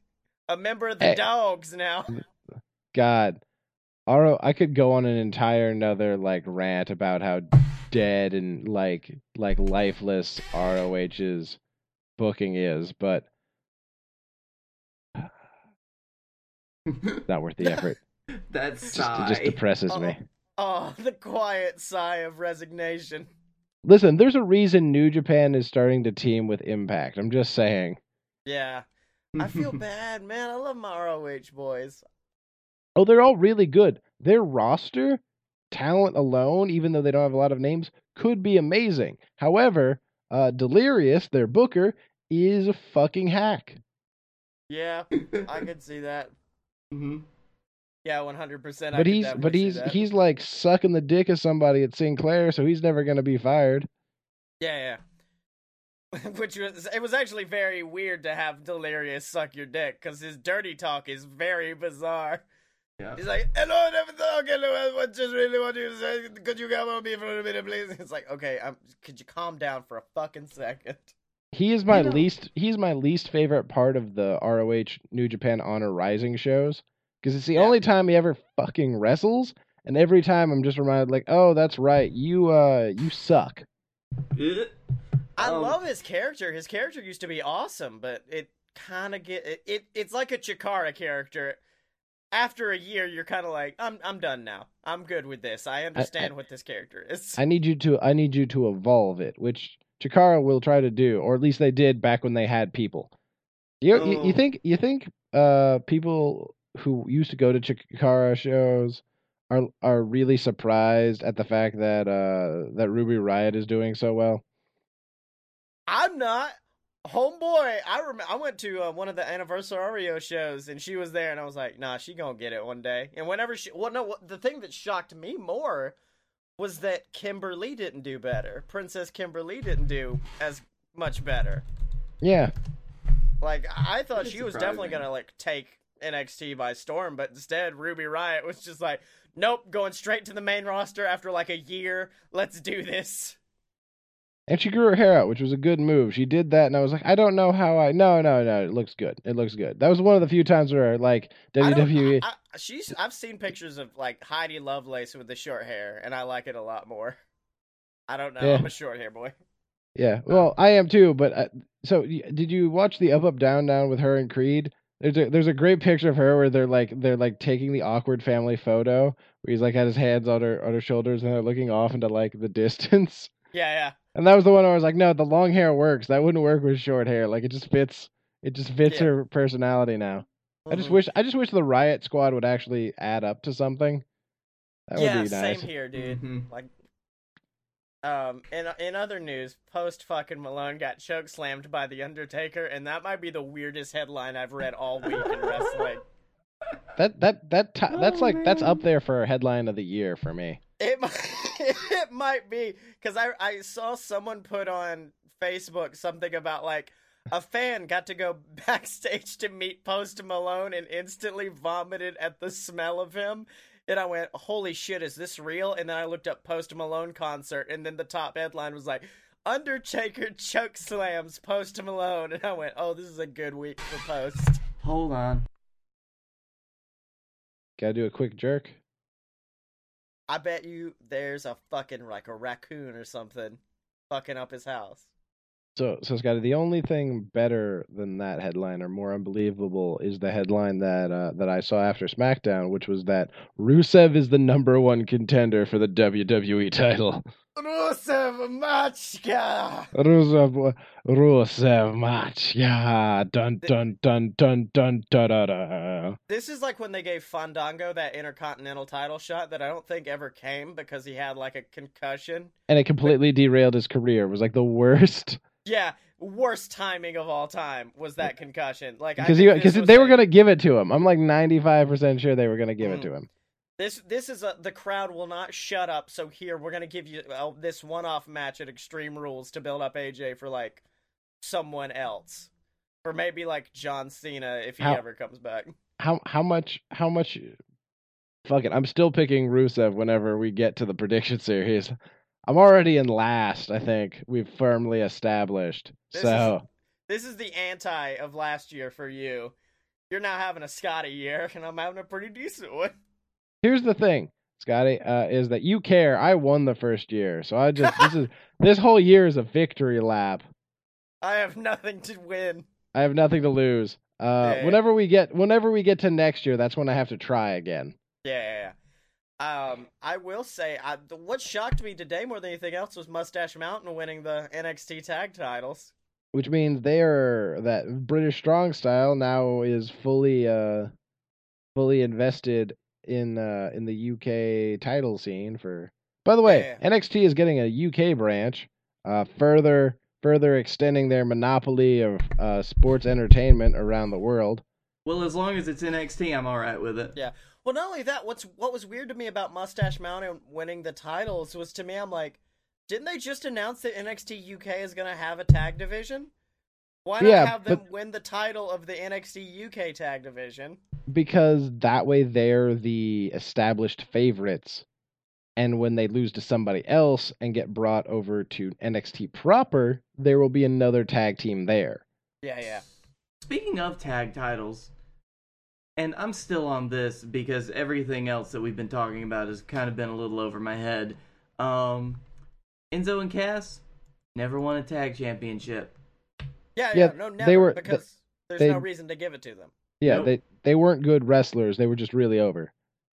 A member of the Hey. dogs now. God, RO, I could go on an entire another like rant about how dead and like like lifeless ROH's booking is, but not worth the effort. That's Just, it just depresses Oh. me. Oh, the quiet sigh of resignation. Listen, there's a reason New Japan is starting to team with Impact. I'm just saying. Yeah. I feel bad, man. I love my ROH boys. Oh, they're all really good. Their roster, talent alone, even though they don't have a lot of names, could be amazing. However, uh, Delirious, their booker, is a fucking hack. Yeah, I could see that. Mm-hmm. Yeah, 100%. But he's but he's that. he's like sucking the dick of somebody at Sinclair, so he's never gonna be fired. Yeah, yeah. Which was it was actually very weird to have Delirious suck your dick because his dirty talk is very bizarre. Yeah. He's like, "Hello, I never thought. Okay, no, I just really want you to say, could you come on me for a minute, please?" It's like, okay, I'm, could you calm down for a fucking second? He is my You know- least he's my least favorite part of the ROH New Japan Honor Rising shows because it's the Yeah. only time he ever fucking wrestles, and every time I'm just reminded like, oh, that's right, you uh you suck. I Um, love his character. His character used to be awesome, but it kind of get it, it. It's like a Chikara character. After a year, you're kind of like, I'm I'm done now. I'm good with this. I understand what this character is. I need you to I need you to evolve it, which Chikara will try to do, or at least they did back when they had people. You you, you Oh. think you think uh people who used to go to Chikara shows are are really surprised at the fact that uh that Ruby Riot is doing so well? I'm not. Homeboy, I rem- I went to uh, one of the Anniversario shows and she was there and I was like, nah, she gonna get it one day. And whenever she, well, no, the thing that shocked me more was that Kimberly didn't do better. Princess Kimberly didn't do as much better. Yeah. Like I I thought Pretty she was definitely gonna like take NXT by storm, but instead Ruby Riot was just like, nope, going straight to the main roster after like a year. Let's do this. and she grew her hair out, which was a good move. She did that, and I was like, I don't know how I. No, no, no. It looks good. It looks good. That was one of the few times where like I don't- WWE. I, I, she's. I've seen pictures of like Heidi Lovelace with the short hair, and I like it a lot more. I don't know. Yeah. I'm a short hair boy. Yeah, well, I am too. But uh, so, did you watch the Up Up Down Down with her and Creed? There's a there's a great picture of her where they're like they're like taking the awkward family photo where he's like had his hands on her on her shoulders and they're looking off into like the distance. Yeah, yeah. And that was the one where I was like, no, the long hair works. That wouldn't work with short hair. Like it just fits. It just fits Yeah. her personality now. I just Mhm. wish I just wish the Riot Squad would actually add up to something. That yeah, would be nice. same here, dude. Mhm. Like, um, in in other news, post fucking Malone got choke slammed by the Undertaker, and that might be the weirdest headline I've read all week in wrestling. That that that ti- that's Oh, like that's up there for headline of the year for me. It might, it might be because I I saw someone put on Facebook something about like a fan got to go backstage to meet Post Malone and instantly vomited at the smell of him. And I went, "Holy shit, is this real?" And then I looked up Post Malone concert, and then the top headline was like, "Undertaker choke slams Post Malone," and I went, "Oh, this is a good week for Post." Hold on. Gotta do a quick jerk. I bet you there's a fucking like a raccoon or something fucking up his house. So, so Scotty, the only thing better than that headline or more unbelievable is the headline that uh, that I saw after SmackDown, which was that Rusev is the number one contender for the WWE title. Rusev Machka! Rusev, Rusev match, yeah, dun dun dun dun dun da da da. This is like when they gave Fandango that Intercontinental title shot that I don't think ever came because he had like a concussion. And it completely derailed his career. It was like the worst Yeah, worst timing of all time was that concussion. Like because think he because this was they were gonna give it to him. I'm like 95 percent sure they were gonna give it Mm. to him. This this is a the crowd will not shut up. So here we're gonna give you uh, this one off match at Extreme Rules to build up AJ for like someone else, or maybe like John Cena if he How- ever comes back. how how much how much fuck it i'm still picking rusev whenever we get to the prediction series i'm already in last i think we've firmly established This so This is the anti of last year for you. You're now having a Scotty year, and I'm having a pretty decent one. Here's the thing scotty uh, is that you care i won the first year so i just this is this whole year is a victory lap I have nothing to win. i have nothing to lose uh, Yeah. whenever we get whenever we get to next year that's when i have to try again Yeah. Um, I will say, I, the, what shocked me today more than anything else was Mustache Mountain winning the NXT tag titles. which means they are that British strong style now is fully uh fully invested in uh in the UK title scene for By the way, Yeah. NXT is getting a UK branch, uh further further extending their monopoly of uh sports entertainment around the world. Well, as long as it's NXT, I'm all right with it. Yeah. Well, not only that, what's what was weird to me about Mustache Mountain winning the titles was to me, I'm like, didn't they just announce that NXT UK is going to have a tag division? Why not Yeah, have them but- win the title of the NXT UK tag division? because that way they're the established favorites. And when they lose to somebody else and get brought over to NXT proper, there will be another tag team there. Yeah, yeah. Speaking of tag titles, and I'm still on this because everything else that we've been talking about has kind of been a little over my head. Um, Enzo and Cass never won a tag championship. Yeah, Yeah, yeah, no, they never, were- because there's they- no reason to give it to them. Yeah, Nope. they they weren't good wrestlers. They were just really over.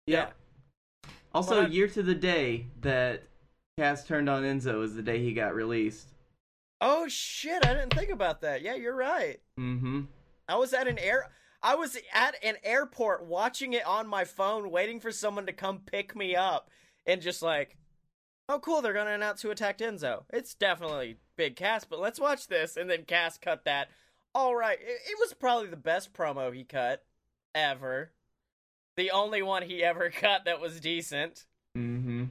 Yeah. Also, Well, year to the day that Cass turned on Enzo is the day he got released. Oh shit, I didn't think about that. Yeah, you're right. Mm-hmm. I was at an air I was at an airport watching it on my phone waiting for someone to come pick me up and just like Oh cool, they're going to announce who attacked Enzo. It's definitely Big Cass, but let's watch this and then Cass cut that. All right, it, it was probably the best promo he cut ever. The only one he ever cut that was decent. Mm-hmm.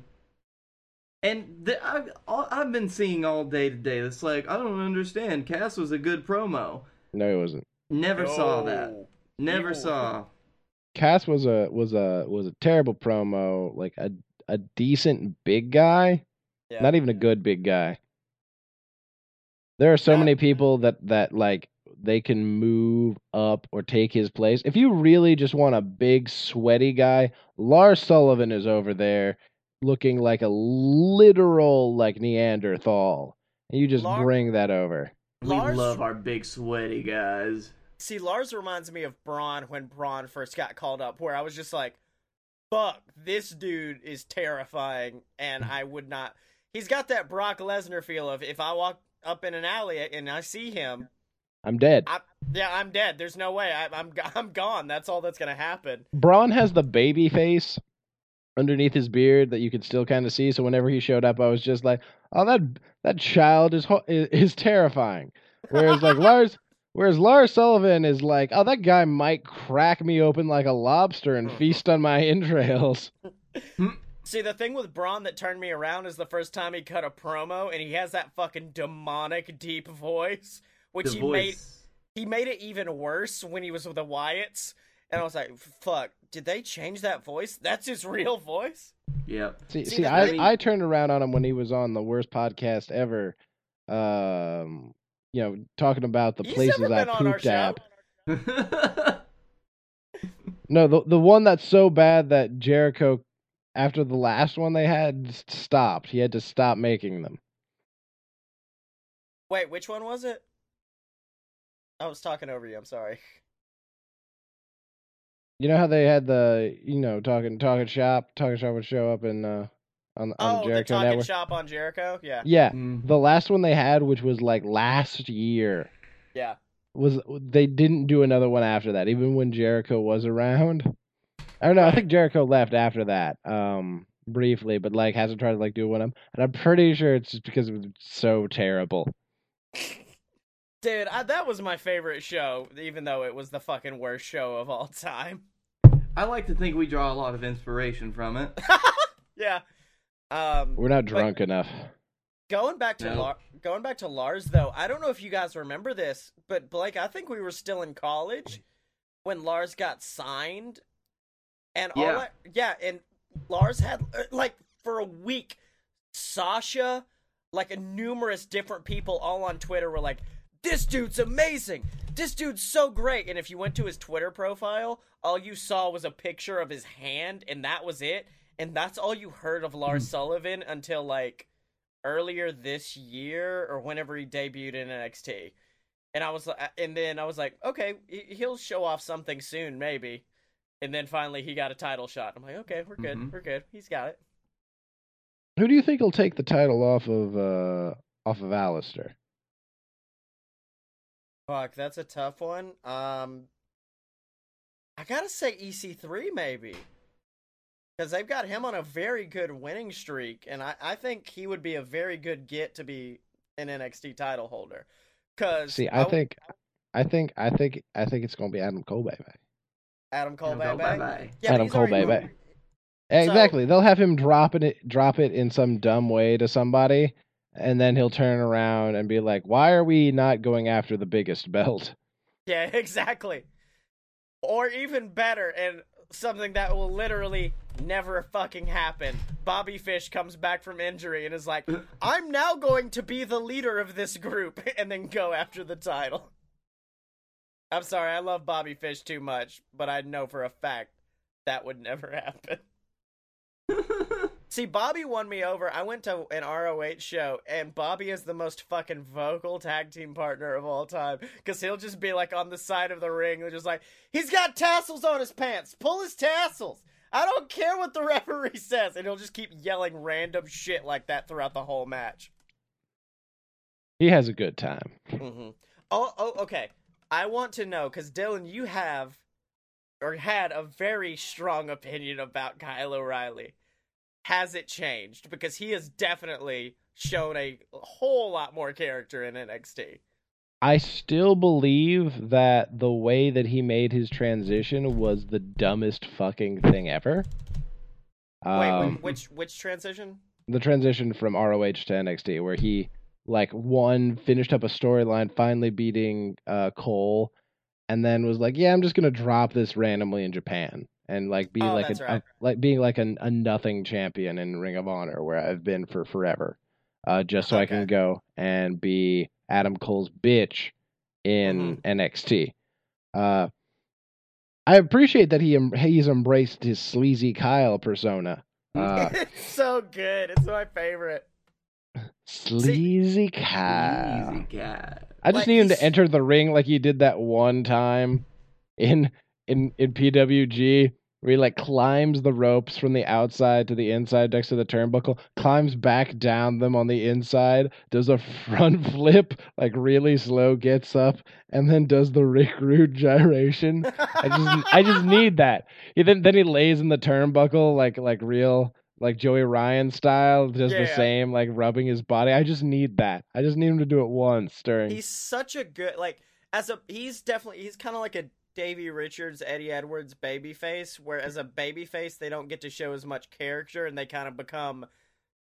And the, I've, I've been seeing all day today. It's like I don't understand. Cass was a good promo. No, it wasn't. Never saw that. Never Ew. saw. Cass was a was a was a terrible promo, like a a decent big guy, Yeah. not even a good big guy. There are so That- many people that that like they can move up or take his place. If you really just want a big sweaty guy, Lars Sullivan is over there looking like a literal like Neanderthal. And you just Lar- bring that over. We Lars- love our big sweaty guys. See, Lars reminds me of Braun when Braun first got called up, where I was just like, fuck, this dude is terrifying, and I would not. He's got that Brock Lesnar feel of if I walk up in an alley and I see him, I'm dead. I, yeah, I'm dead. There's no way. I, I'm I'm gone. That's all that's gonna happen. Braun has the baby face underneath his beard that you could still kind of see. So whenever he showed up, I was just like, "Oh, that that child is ho- is, is terrifying." Whereas like Lars, whereas Lars Sullivan is like, "Oh, that guy might crack me open like a lobster and feast on my entrails." See, the thing with Braun that turned me around is the first time he cut a promo, and he has that fucking demonic deep voice, which The he made he made it even worse when he was with the Wyatts. And I was like, "Fuck! Did they change that voice? That's his real voice." Yep. See, See, see, I, thing- I turned around on him when he was on the worst podcast ever. Um, you know, talking about the He's places I been on our pooped at. No, the the one that's so bad that Jericho, after the last one they had, stopped. He had to stop making them. Wait, which one was it? I was talking over you. I'm sorry. You know how they had the you know talking talking shop talking shop would show up in uh on on oh, the the Jericho talking network. shop on Jericho. Yeah, Yeah, Mm. the last one they had, which was like last year, yeah. was they didn't do another one after that, even when Jericho was around. I don't know. I think Jericho left after that, um, briefly, but like hasn't tried to like do one of them. And I'm pretty sure it's just because it was so terrible. Dude, I, that was my favorite show, even though it was the fucking worst show of all time. I like to think we draw a lot of inspiration from it. yeah. Um, We're not drunk enough. going back to No. Lar- going back to Lars though, I don't know if you guys remember this, but Blake, I think we were still in college when Lars got signed, and all Yeah. I, yeah, and Lars had uh, like for a week, Sasha, like a numerous different people all on Twitter were like, "This dude's amazing. This dude's so great." And if you went to his Twitter profile, all you saw was a picture of his hand, and that was it. And that's all you heard of Lars Sullivan until like earlier this year or whenever he debuted in NXT. And I was like, and then I was like, okay, he- he'll show off something soon, maybe. And then finally he got a title shot. I'm like, okay, we're good, Mhm. we're good. He's got it. Who do you think will take the title off of uh off of Aleister? Fuck, that's a tough one. Um, I gotta say EC3 maybe, because they've got him on a very good winning streak, and I I think he would be a very good get to be an NXT title holder. Cause See, I think, I think, I think, I think it's gonna be Adam Cole, baby. Adam Cole, Bye baby. bye. Yeah, but Adam he's Cole, already- baby. Exactly. They'll have him dropping it, drop it in some dumb way to somebody, and then he'll turn around and be like, "Why are we not going after the biggest belt?" Yeah, exactly. Or even better, and something that will literally never fucking happen. Bobby Fish comes back from injury and is like, I'm now going to be the leader of this group, and then go after the title. I'm sorry, I love Bobby Fish too much, but I know for a fact that would never happen. See, Bobby won me over. I went to an ROH show, and Bobby is the most fucking vocal tag team partner of all time. Because he'll just be like on the side of the ring, just like, he's got tassels on his pants. Pull his tassels. I don't care what the referee says. And he'll just keep yelling random shit like that throughout the whole match. He has a good time. Mm-hmm. Oh, oh, okay. I want to know because Dylan, you have or had a very strong opinion about Kyle O'Reilly. Has it changed? Because he has definitely shown a whole lot more character in NXT. I still believe that the way that he made his transition was the dumbest fucking thing ever. Wait, Um, which which transition? the transition from ROH to NXT, where he like one finished up a storyline, finally beating uh, Cole, and then was like, "Yeah, I'm just gonna drop this randomly in Japan." And like be Oh, like a, right. a- like being like a, a nothing champion in Ring of Honor where I've been for forever, uh, just so I can go and be Adam Cole's bitch in NXT. Uh, I appreciate that he em- he's embraced his sleazy Kyle persona. Uh, it's so good. It's my favorite. sleazy Kyle. Easy cat. I just Like, need him to enter the ring like he did that one time in in in PWG where he like climbs the ropes from the outside to the inside next to the turnbuckle, climbs back down them on the inside, does a front flip like really slow, gets up, and then does the Rick Rude gyration. I just I just need that. He then then he lays in the turnbuckle like like real like Joey Ryan style, does the same like rubbing his body. I just need that. I just need him to do it once during. he's such a good like as a he's definitely he's kind of like a Davey Richards, Eddie Edwards babyface, where as a babyface they don't get to show as much character and they kind of become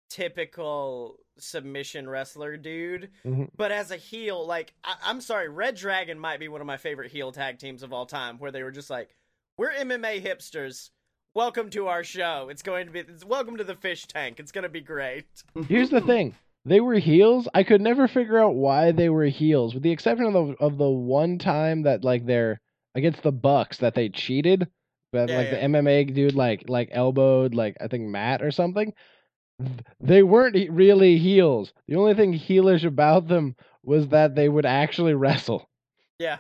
typical submission wrestler dude. Mhm. But as a heel, like I- I'm sorry, Red Dragon might be one of my favorite heel tag teams of all time, where they were just like, "We're MMA hipsters. Welcome to our show. It's going to be it's, welcome to the fish tank. It's going to be great." Here's the thing. They were heels. I could never figure out why they were heels, with the exception of the of the one time that like they're against the Bucks that they cheated, but Yeah, like yeah. the MMA dude like like elbowed like I think Matt or something. They weren't really heels. The only thing heelish about them was that they would actually wrestle. Yeah.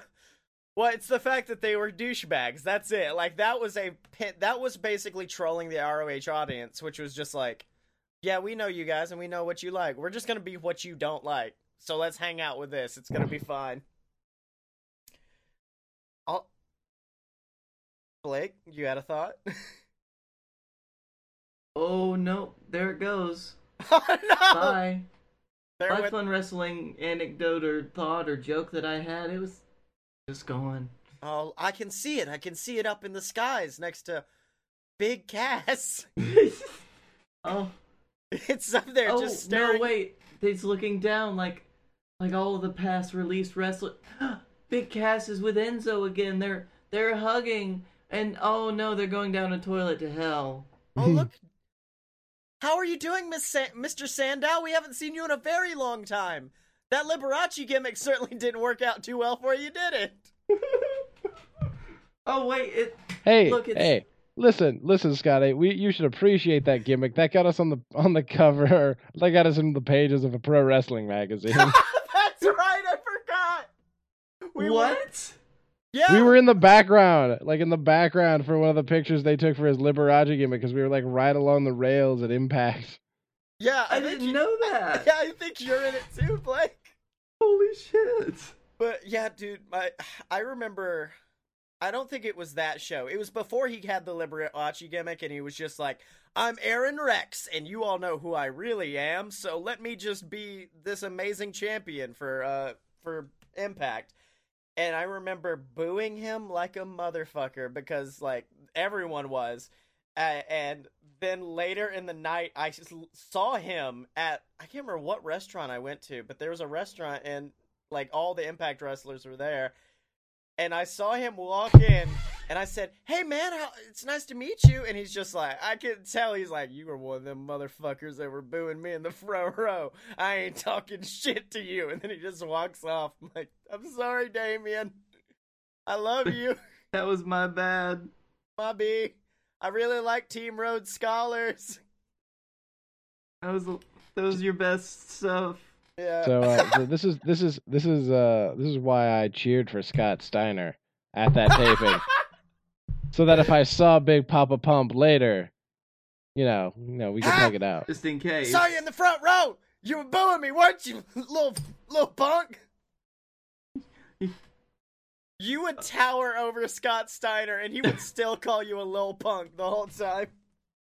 Well, it's the fact that they were douchebags. That's it. Like that was a pit. That was basically trolling the ROH audience, which was just like, yeah, we know you guys and we know what you like. We're just gonna be what you don't like. So let's hang out with this. It's gonna be fine. Blake, you had a thought? Oh no, there it goes. oh no! Bye. There My went- fun wrestling anecdote or thought or joke that I had, it was just gone. Oh, I can see it. I can see it up in the skies next to Big Cass. oh, It's up there oh just staring. no, wait. He's looking down like, like all of the past released wrestler. Big Cass is with Enzo again. They're they're hugging, and oh no, they're going down a toilet to hell. Oh hmm. look! How are you doing, Miss Sa- Mr. Sandow? We haven't seen you in a very long time. That Liberace gimmick certainly didn't work out too well for you, did it? Oh wait, it. Hey, Look, it's- hey, listen, listen, Scotty. We you should appreciate that gimmick. That got us on the on the cover. That got us in the pages of a pro wrestling magazine. That's right. I forgot. We Were, what? Yeah. we were in the background, like in the background for one of the pictures they took for his Liberace gimmick, because we were like right along the rails at Impact. Yeah, I, I didn't you- know that. Yeah, I think you're in it too, Blake. Holy shit. But yeah, dude, my I remember. I don't think it was that show. It was before he had the Liberace gimmick, and he was just like, "I'm Aron Rex, and you all know who I really am. So let me just be this amazing champion for uh for Impact." And I remember booing him like a motherfucker because like everyone was. Uh, and then later in the night, I saw him at I can't remember what restaurant I went to, but there was a restaurant and like all the Impact wrestlers were there, and I saw him walk in, and I said, "Hey man, how, it's nice to meet you." And he's just like, I could tell he's like, "You were one of them motherfuckers that were booing me in the front row. I ain't talking shit to you." And then he just walks off. I'm like, "I'm sorry, Damien. I love you, That was my bad. Bobby. I really like Team Rhodes Scholars." That was that was your best stuff. Yeah. So, uh, so this is this is this is uh this is why I cheered for Scott Steiner at that taping, so that if I saw Big Papa Pump later, you know, you know, we could Ah! tug it out. Just in case. Saw you in the front row. You were booing me, weren't you, little little punk? You would tower over Scott Steiner, and he would still call you a little punk the whole time.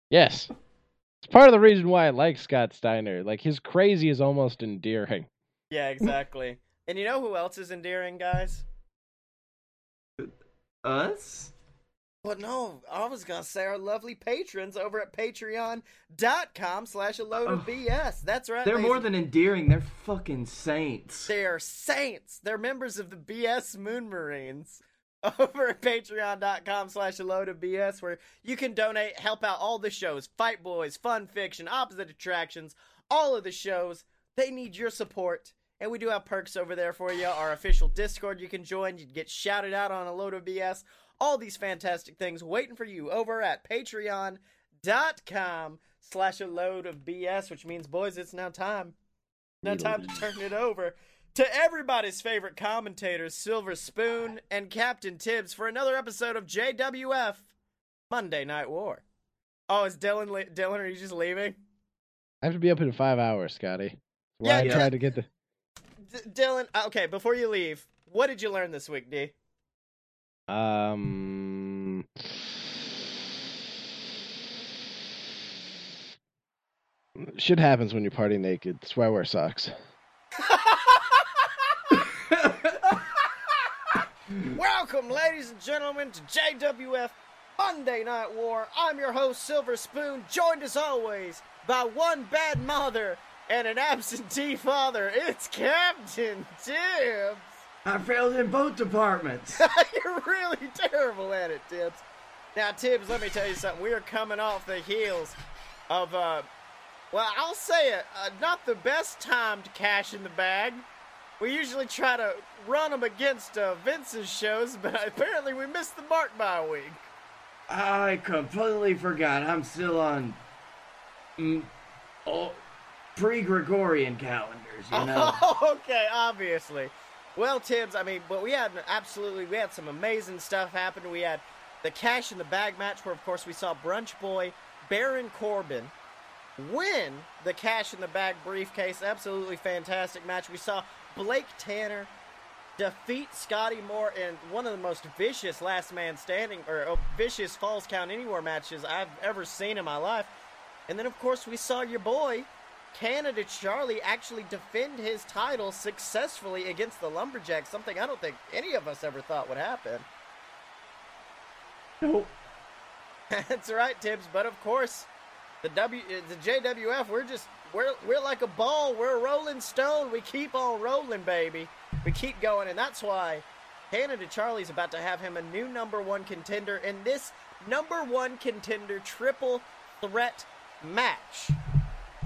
Yes, it's part of the reason why I like Scott Steiner. Like his crazy is almost endearing. Yeah, mm-hmm. exactly. and you know who else is endearing, guys? Us? Well, no, I was gonna say our lovely patrons over at patreon.com slash a load of Oh. BS. That's right. They're ladies more than endearing. They're fucking saints. They're saints. They're members of the BS Moon Marines over at patreon.com slash a load of BS where you can donate, help out all the shows, Fight Boys, Fun Fiction, Opposite Attractions, all of the shows. They need your support. And we do have perks over there for you. Our official Discord you can join. You'd get shouted out on a load of BS. All these fantastic things waiting for you over at patreon.com slash a load of BS, which means, boys, it's now time. Now time to turn it over to everybody's favorite commentators, Silver Spoon and Captain Tibbs, for another episode of JWF Monday Night War. Oh, is Dylan? Le- Dylan, are you just leaving? I have to be up in five hours, Scotty. Why Yeah, I yeah. tried to get the. D- Dylan, uh, okay, before you leave, what did you learn this week, D? Um. Shit happens when you party naked. That's why I wear socks. Welcome, ladies and gentlemen, to JWF Monday Night War. I'm your host, Silver Spoon, joined as always by one bad mother and an absentee father. It's Captain Tibbs. I failed in both departments. You're really terrible at it, Tibbs. Now, Tibbs, let me tell you something. We are coming off the heels of, uh, well, I'll say it, uh, not the best timed cash in the bag. We usually try to run them against uh, Vince's shows, but apparently we missed the mark by a week. I completely forgot. I'm still on mm, oh, pre-Gregorian calendars, you know. Oh, okay, obviously. Well, Tibbs, I mean, but we had absolutely, we had some amazing stuff happen. We had the cash in the bag match, where of course we saw Brunch Boy Baron Corbin win the cash in the bag briefcase. Absolutely fantastic match. We saw Blake Tanner defeat Scotty Moore in one of the most vicious last man standing or uh, vicious falls count anywhere matches I've ever seen in my life. And then of course we saw your boy Canada Charlie actually defend his title successfully against the Lumberjacks, something I don't think any of us ever thought would happen. Nope. That's right, Tibbs. But of course, the W, uh, the JWF, we're just we're we're like a ball. We're a rolling stone. We keep on rolling, baby. We keep going, and that's why Canada Charlie's about to have him a new number one contender in this number one contender triple threat match.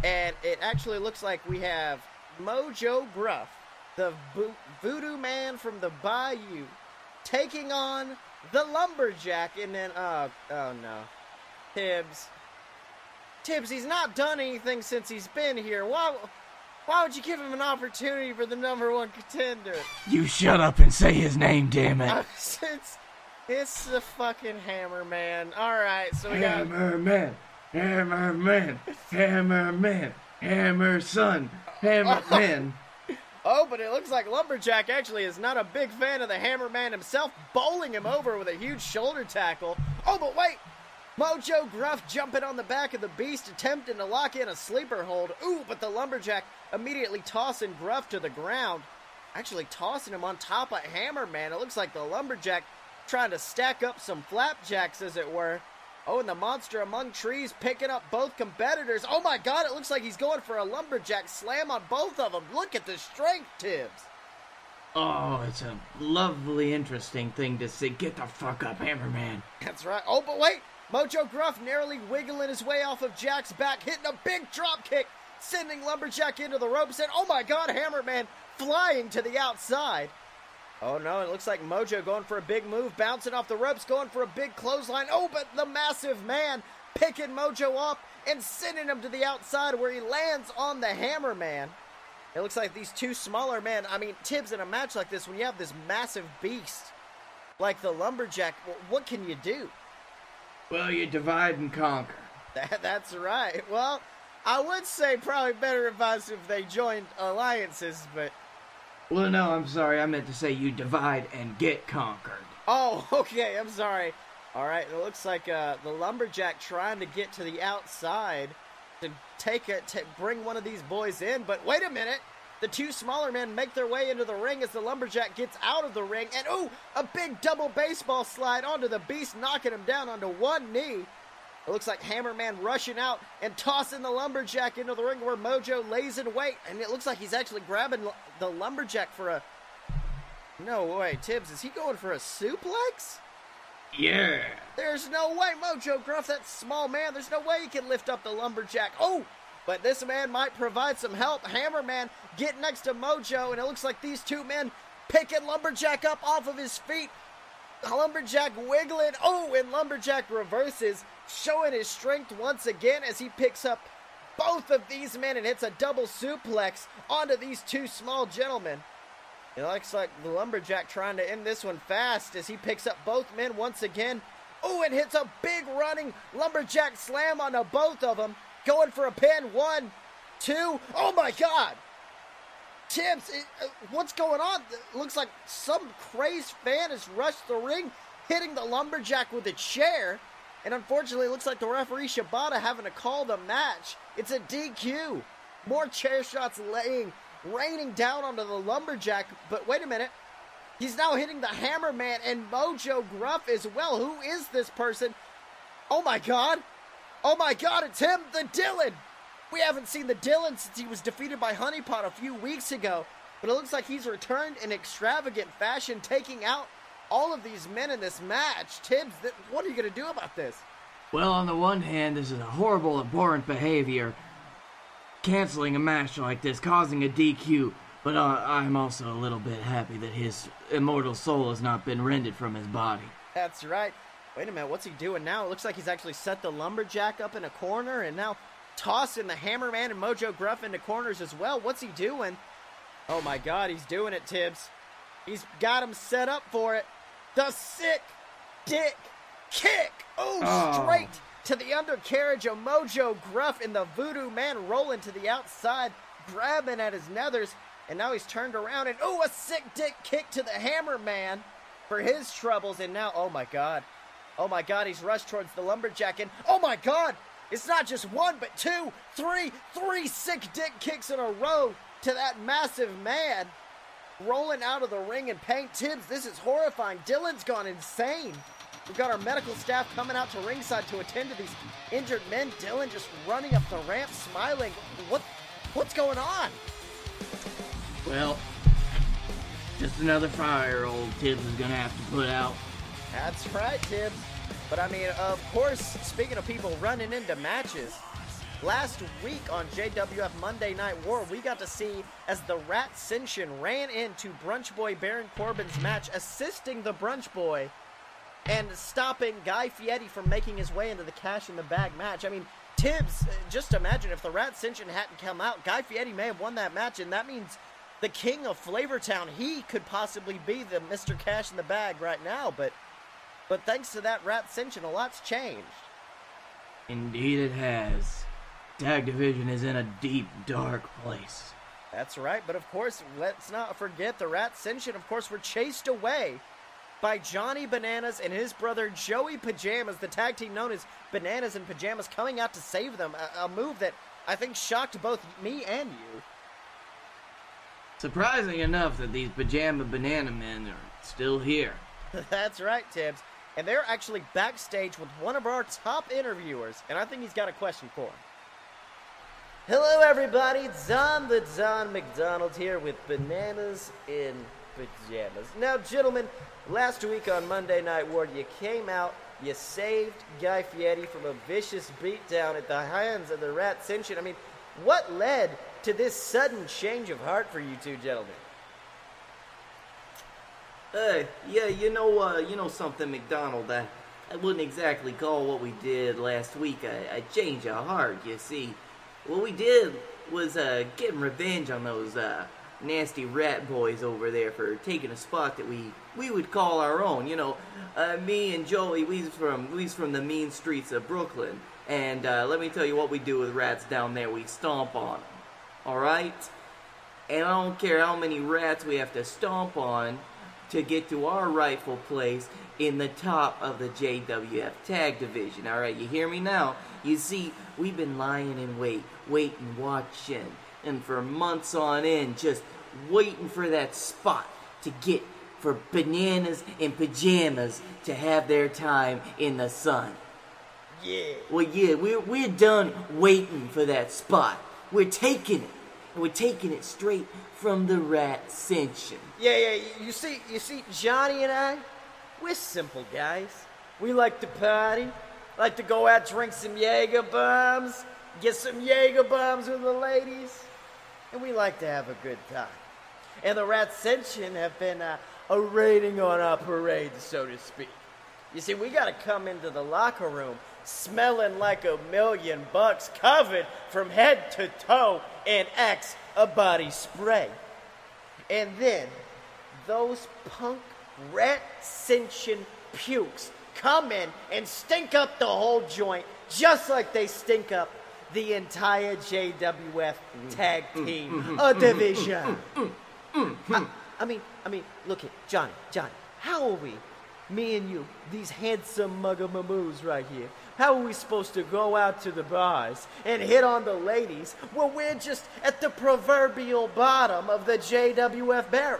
And it actually looks like we have Mojo Gruff, the vo- voodoo man from the Bayou, taking on the Lumberjack, and then, uh, oh no. Tibbs. Tibbs, he's not done anything since he's been here. Why, why would you give him an opportunity for the number one contender? You shut up and say his name, damn Uh, it's, it's the fucking Hammer Man. Alright, so we got. Hammer Man, Hammer Man, Hammer Man, Hammer Son, Hammer Man. Oh, but it looks like Lumberjack actually is not a big fan of the Hammer Man himself, bowling him over with a huge shoulder tackle. Oh, but wait! Mojo Gruff jumping on the back of the beast, attempting to lock in a sleeper hold. Ooh, but the Lumberjack immediately tossing Gruff to the ground. Actually tossing him on top of Hammerman. It looks like the Lumberjack trying to stack up some flapjacks, as it were. Oh, and the monster among trees picking up both competitors. Oh my god, it looks like he's going for a lumberjack slam on both of them. Look at the strength, Tibbs. Oh, it's a lovely, interesting thing to see. Get the fuck up, Hammerman. That's right. Oh, but wait! Mojo Gruff narrowly wiggling his way off of Jack's back, hitting a big drop kick, sending Lumberjack into the ropes, and oh my god, Hammerman flying to the outside. Oh no, it looks like Mojo going for a big move, bouncing off the ropes, going for a big clothesline. Oh, but the massive man picking Mojo up and sending him to the outside where he lands on the Hammerman. It looks like these two smaller men, I mean, Tibbs in a match like this, when you have this massive beast like the Lumberjack, what can you do? Well, you divide and conquer. That, that's right. Well, I would say probably better advice if they joined alliances, but Well, no, I'm sorry. I meant to say you divide and get conquered. oh, okay. I'm sorry. All right. It looks like uh, the lumberjack trying to get to the outside to take it to bring one of these boys in. But wait a minute. The two smaller men make their way into the ring as the lumberjack gets out of the ring, and ooh, a big double baseball slide onto the beast, knocking him down onto one knee. It looks like Hammerman rushing out and tossing the lumberjack into the ring where Mojo lays in wait, and it looks like he's actually grabbing the lumberjack for a. No way, Tibbs, is he going for a suplex? Yeah. There's no way, Mojo Gruff, that small man, there's no way he can lift up the lumberjack. Oh, but this man might provide some help. Hammerman getting next to Mojo, and it looks like these two men picking Lumberjack up off of his feet. Lumberjack wiggling. Oh, and Lumberjack reverses, showing his strength once again as he picks up both of these men and hits a double suplex onto these two small gentlemen. It looks like the Lumberjack trying to end this one fast as he picks up both men once again. Oh, and hits a big running Lumberjack slam onto both of them. Going for a pin. One, two. Oh my God! Tibbs, it, uh, what's going on? It looks like some crazed fan has rushed the ring, hitting the lumberjack with a chair. And unfortunately, it looks like the referee Shibata having to call the match. It's a DQ. More chair shots laying, raining down onto the lumberjack. But wait a minute. He's now hitting the Hammerman and Mojo Gruff as well. Who is this person? Oh my god. Oh my god, it's him, the Dylan. We haven't seen the Dylan since he was defeated by Honeypot a few weeks ago, but it looks like he's returned in extravagant fashion, taking out all of these men in this match. Tibbs, th- what are you going to do about this? Well, on the one hand, this is a horrible, abhorrent behavior. Canceling a match like this, causing a DQ. But uh, I'm also a little bit happy that his immortal soul has not been rended from his body. That's right. Wait a minute, what's he doing now? It looks like he's actually set the lumberjack up in a corner, and now tossing the Hammerman and Mojo Gruff into corners as well. What's he doing? Oh my god, he's doing it, Tibbs. He's got him set up for it. The sick dick kick. Ooh, Oh. straight to the undercarriage of Mojo Gruff and the Voodoo Man rolling to the outside, grabbing at his nethers. And now he's turned around and, oh, a sick dick kick to the Hammerman for his troubles. And now, oh my god. Oh my god, he's rushed towards the lumberjack. And oh my god, it's not just one, but two, three, three sick dick kicks in a row to that massive man rolling out of the ring in pain. Tibbs, this is horrifying. Dylan's gone insane. We've got our medical staff coming out to ringside to attend to these injured men. Dylan just running up the ramp, smiling. What, what's going on? Well, just another fire old Tibbs is gonna have to put out. That's right, Tibbs. But I mean, of course, speaking of people running into matches, last week on JWF Monday Night War, we got to see as the Rat Ascension ran into Brunch Boy Baron Corbin's match, assisting the Brunch Boy and stopping Guy Fieri from making his way into the cash in the bag match. I mean, Tibbs, uh, just imagine if the Rat Ascension hadn't come out, Guy Fieri may have won that match, and that means the king of Flavortown, he could possibly be the Mr. Cash in the bag right now, but but thanks to that Rat Ascension, a lot's changed. Indeed, it has. Tag Division is in a deep, dark place. That's right, but of course, let's not forget the Rat Ascension, of course, were chased away by Johnny Bananas and his brother Joey Pajamas, the tag team known as Bananas and Pajamas, coming out to save them. A, a move that I think shocked both me and you. Surprising enough that these pajama banana men are still here. That's right, Tibbs. And they're actually backstage with one of our top interviewers, and I think he's got a question for him. Hello, everybody. Don the Don McDonald here with Bananas in Pajamas. Now, gentlemen, last week on Monday Night War, you came out, you saved Guy Fieri from a vicious beatdown at the hands of the Rat Ascension. I mean, what led to this sudden change of heart for you two gentlemen? Uh, yeah, you know, uh, you know something, McDonald. I, I wouldn't exactly call what we did last week a, a change of heart. You see, what we did was uh, getting revenge on those uh, nasty rat boys over there for taking a spot that we we would call our own. You know, uh, me and Joey, we's from we's from the mean streets of Brooklyn, and uh, let me tell you what we do with rats down there. We stomp on them. All right. And I don't care how many rats we have to stomp on to get to our rightful place in the top of the JWF tag division. All right, you hear me now? You see, we've been lying in wait, waiting, watching, and for months on end, just waiting for that spot to get for bananas and pajamas to have their time in the sun. Yeah. Well, yeah, we're, we're done waiting for that spot. We're taking it. And we're taking it straight from the rat ascension. Yeah, yeah. You see, you see, Johnny and I, we're simple guys. We like to party, like to go out, drink some Jaeger bombs, get some Jaeger bombs with the ladies, and we like to have a good time. And the Rat Ratsenshin have been uh, a rating on our parade, so to speak. You see, we gotta come into the locker room smelling like a million bucks, covered from head to toe in Axe a body spray. And then those punk rat sentient pukes come in and stink up the whole joint just like they stink up the entire JWF tag team a division. I, I mean, I mean, look at Johnny, Johnny. How are we, me and you, these handsome mugamamoos right here? How are we supposed to go out to the bars and hit on the ladies when we're just at the proverbial bottom of the JWF barrel?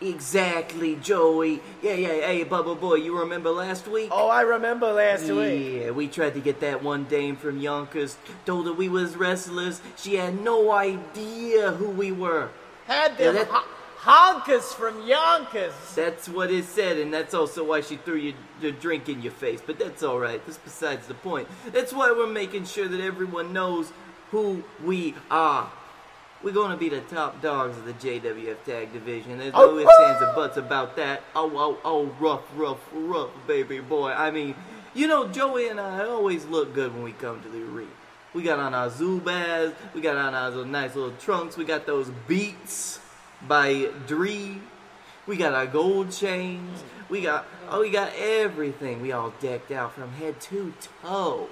Exactly, Joey. Yeah, yeah, hey, Bubba Boy, you remember last week? Oh, I remember last week. Yeah, we tried to get that one dame from Yonkers, told her we was wrestlers. She had no idea who we were. Had Yeah, them that- ho- honkers from Yonkers. That's what it said, and that's also why she threw your, the drink in your face. But that's all right. That's besides the point. That's why we're making sure that everyone knows who we are. We're going to be the top dogs of the JWF Tag Division. There's oh, oh. no ifs, ands, or buts about that. Oh, oh, oh, rough, rough, rough, baby boy. I mean, you know, Joey and I always look good when we come to the arena. We got on our Zubaz, we got on our nice little trunks, we got those Beats by Dre. We got our gold chains. We got oh, we got everything. We all decked out from head to toe.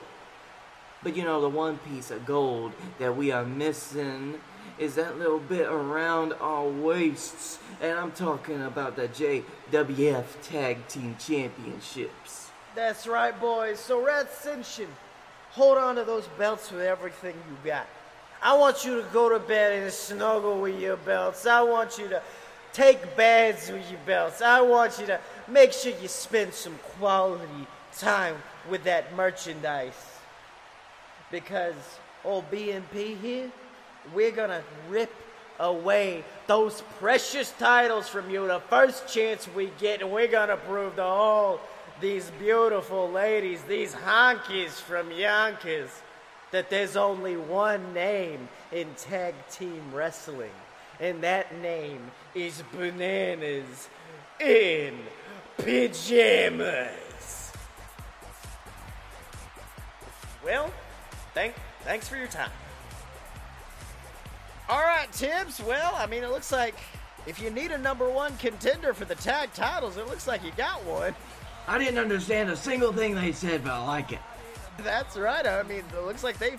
But you know, the one piece of gold that we are missing is that little bit around our waists, and I'm talking about the JWF Tag Team Championships. That's right, boys. So, Red Ascension, hold on to those belts with everything you got. I want you to go to bed and snuggle with your belts. I want you to take baths with your belts. I want you to make sure you spend some quality time with that merchandise. Because old BNP here, we're gonna rip away those precious titles from you the first chance we get, and we're gonna prove to all these beautiful ladies, these honkies from Yonkers, that there's only one name in tag team wrestling, and that name is Bananas in Pajamas. Well, thank, thanks for your time. All right, Tibbs. Well, I mean, it looks like if you need a number one contender for the tag titles, it looks like you got one. I didn't understand a single thing they said, but I like it. That's right. I mean, it looks like they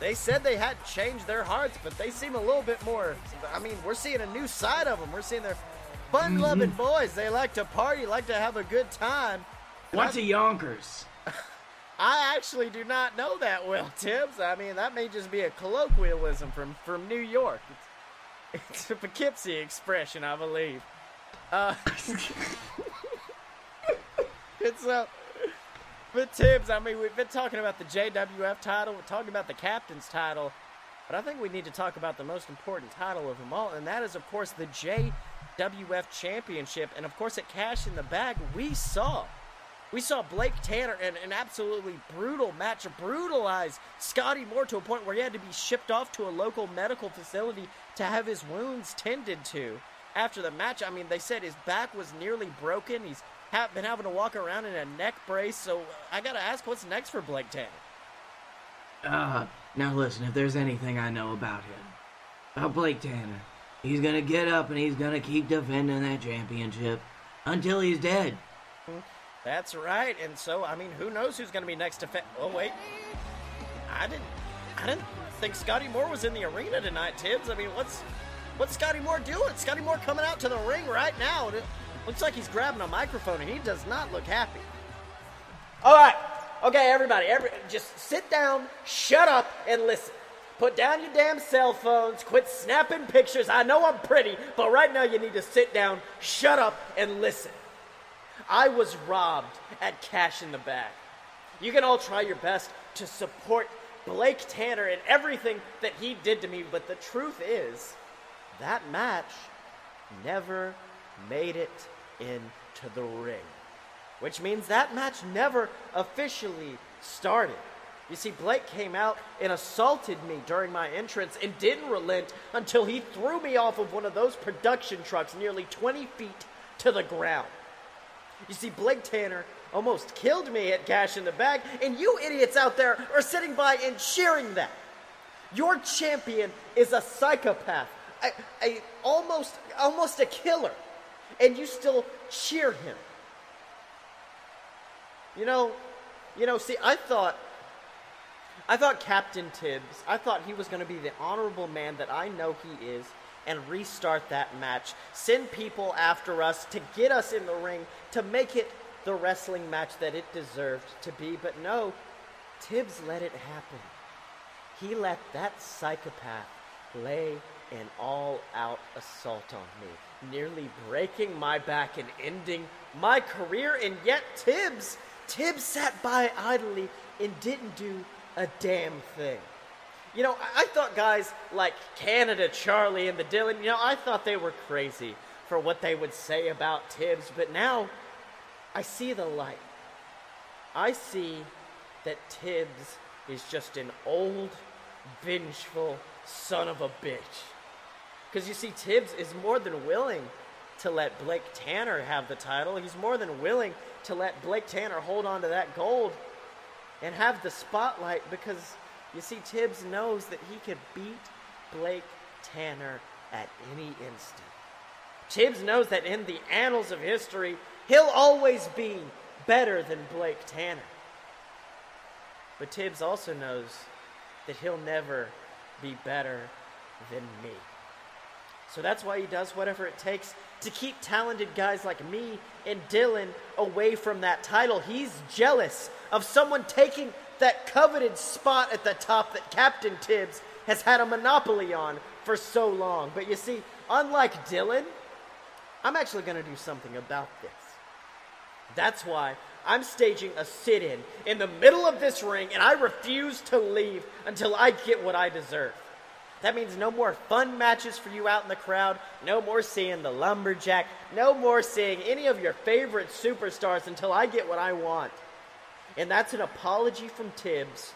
they said they hadn't changed their hearts, but they seem a little bit more. I mean, we're seeing a new side of them. We're seeing they're fun-loving mm-hmm. boys. They like to party, like to have a good time. What's a Yonkers? I actually do not know that well, Tibbs. I mean, that may just be a colloquialism from from New York. It's, it's a Poughkeepsie expression, I believe. Uh, it's uh, but Tibbs, I mean, we've been talking about the JWF title, we're talking about the captain's title, but I think we need to talk about the most important title of them all, and that is, of course, the JWF Championship. And of course, at Cash in the Bag, we saw we saw Blake Tanner in an absolutely brutal match brutalize Scotty Moore to a point where he had to be shipped off to a local medical facility to have his wounds tended to. After the match, I mean, they said his back was nearly broken. He's ha- been having to walk around in a neck brace. So uh, I gotta ask, what's next for Blake Tanner? Uh, now listen, if there's anything I know about him, about Blake Tanner, he's gonna get up and he's gonna keep defending that championship until he's dead. That's right. And so, I mean, who knows who's gonna be next to? Fa- oh wait, I didn't, I didn't think Scotty Moore was in the arena tonight, Tibbs. I mean, what's what's Scotty Moore doing? Scotty Moore coming out to the ring right now. It looks like he's grabbing a microphone, and he does not look happy. All right, okay, everybody, every, just sit down, shut up, and listen. Put down your damn cell phones. Quit snapping pictures. I know I'm pretty, but right now you need to sit down, shut up, and listen. I was robbed at Cash in the Bag. You can all try your best to support Blake Tanner and everything that he did to me, but the truth is, that match never made it into the ring. Which means that match never officially started. You see, Blake came out and assaulted me during my entrance and didn't relent until he threw me off of one of those production trucks nearly 20 feet to the ground. You see, Blake Tanner almost killed me at Cash in the Bag, and you idiots out there are sitting by and cheering that. Your champion is a psychopath, a, a almost almost a killer, and you still cheer him. You know, you know, see, I thought I thought Captain Tibbs, I thought he was going to be the honorable man that I know he is and restart that match. Send people after us to get us in the ring to make it the wrestling match that it deserved to be. But no, Tibbs let it happen. He let that psychopath lay an all out assault on me, nearly breaking my back and ending my career. And yet, Tibbs, Tibbs sat by idly and didn't do a damn thing. You know, I, thought guys like Canada Charlie and the Dylan, you know, I thought they were crazy for what they would say about Tibbs, but now I see the light. I see that Tibbs is just an old, vengeful son of a bitch. Because you see, Tibbs is more than willing to let Blake Tanner have the title. He's more than willing to let Blake Tanner hold on to that gold and have the spotlight because you see, Tibbs knows that he could beat Blake Tanner at any instant. Tibbs knows that in the annals of history, he'll always be better than Blake Tanner. But Tibbs also knows that he'll never be better than me. So that's why he does whatever it takes to keep talented guys like me and Dylan away from that title. He's jealous of someone taking that coveted spot at the top that Captain Tibbs has had a monopoly on for so long. But you see, unlike Dylan, I'm actually going to do something about this. That's why I'm staging a sit in in the middle of this ring, and I refuse to leave until I get what I deserve. That means no more fun matches for you out in the crowd, no more seeing the lumberjack, no more seeing any of your favorite superstars until I get what I want. And that's an apology from Tibbs,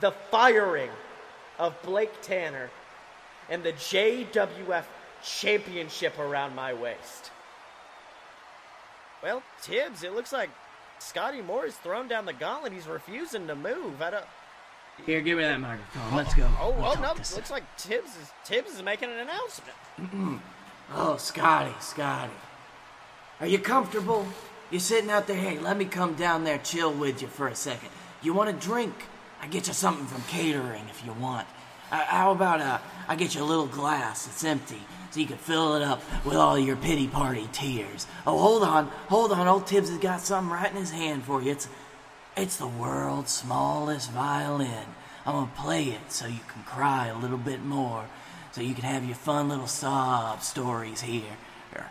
the firing of Blake Tanner, and the JWF championship around my waist. Well, Tibbs, it looks like Scotty Moore has thrown down the gauntlet. He's refusing to move. I don't. Here, give me that microphone. Let's go. Oh, We'll oh no! this Looks like Tibbs is Tibbs is making an announcement. Mm-hmm. Oh, Scotty, Scotty. Are you comfortable? You're sitting out there, hey, let me come down there chill with you for a second. You want a drink? I get you something from catering if you want. Uh, how about uh, I get you a little glass that's empty so you can fill it up with all your pity party tears. Oh, hold on, hold on. Old Tibbs has got something right in his hand for you. It's, it's the world's smallest violin. I'm gonna play it so you can cry a little bit more, so you can have your fun little sob stories here. Here.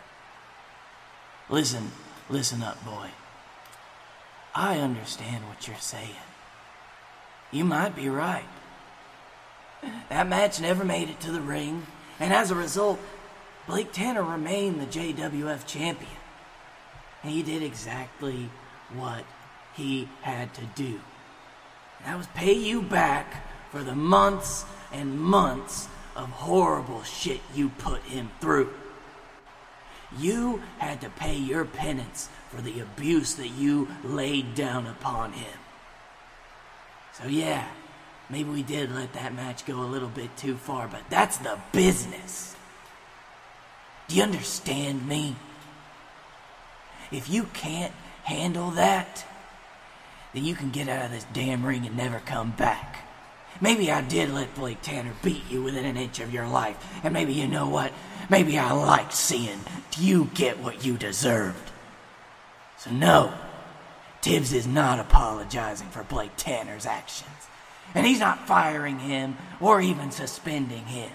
Listen, listen up, boy. I understand what you're saying. You might be right. That match never made it to the ring, and as a result, Blake Tanner remained the JWF champion. And he did exactly what he had to do. That was pay you back for the months and months of horrible shit you put him through. You had to pay your penance for the abuse that you laid down upon him. So, yeah, maybe we did let that match go a little bit too far, but that's the business. Do you understand me? If you can't handle that, then you can get out of this damn ring and never come back. Maybe I did let Blake Tanner beat you within an inch of your life, and maybe you know what? Maybe I liked seeing you get what you deserved. So, no, Tibbs is not apologizing for Blake Tanner's actions, and he's not firing him or even suspending him.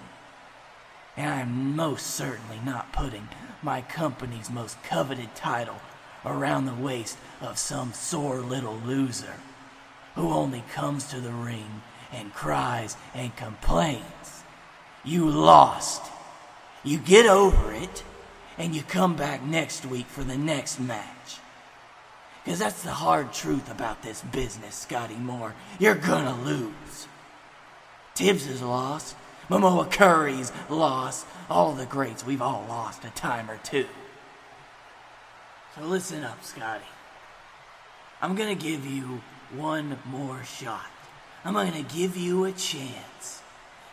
And I'm most certainly not putting my company's most coveted title around the waist of some sore little loser who only comes to the ring and cries and complains. You lost. You get over it, and you come back next week for the next match. Because that's the hard truth about this business, Scotty Moore. You're gonna lose. Tibbs has lost. Momoa Curry's lost. All the greats, we've all lost a time or two. So listen up, Scotty. I'm gonna give you one more shot. I'm gonna give you a chance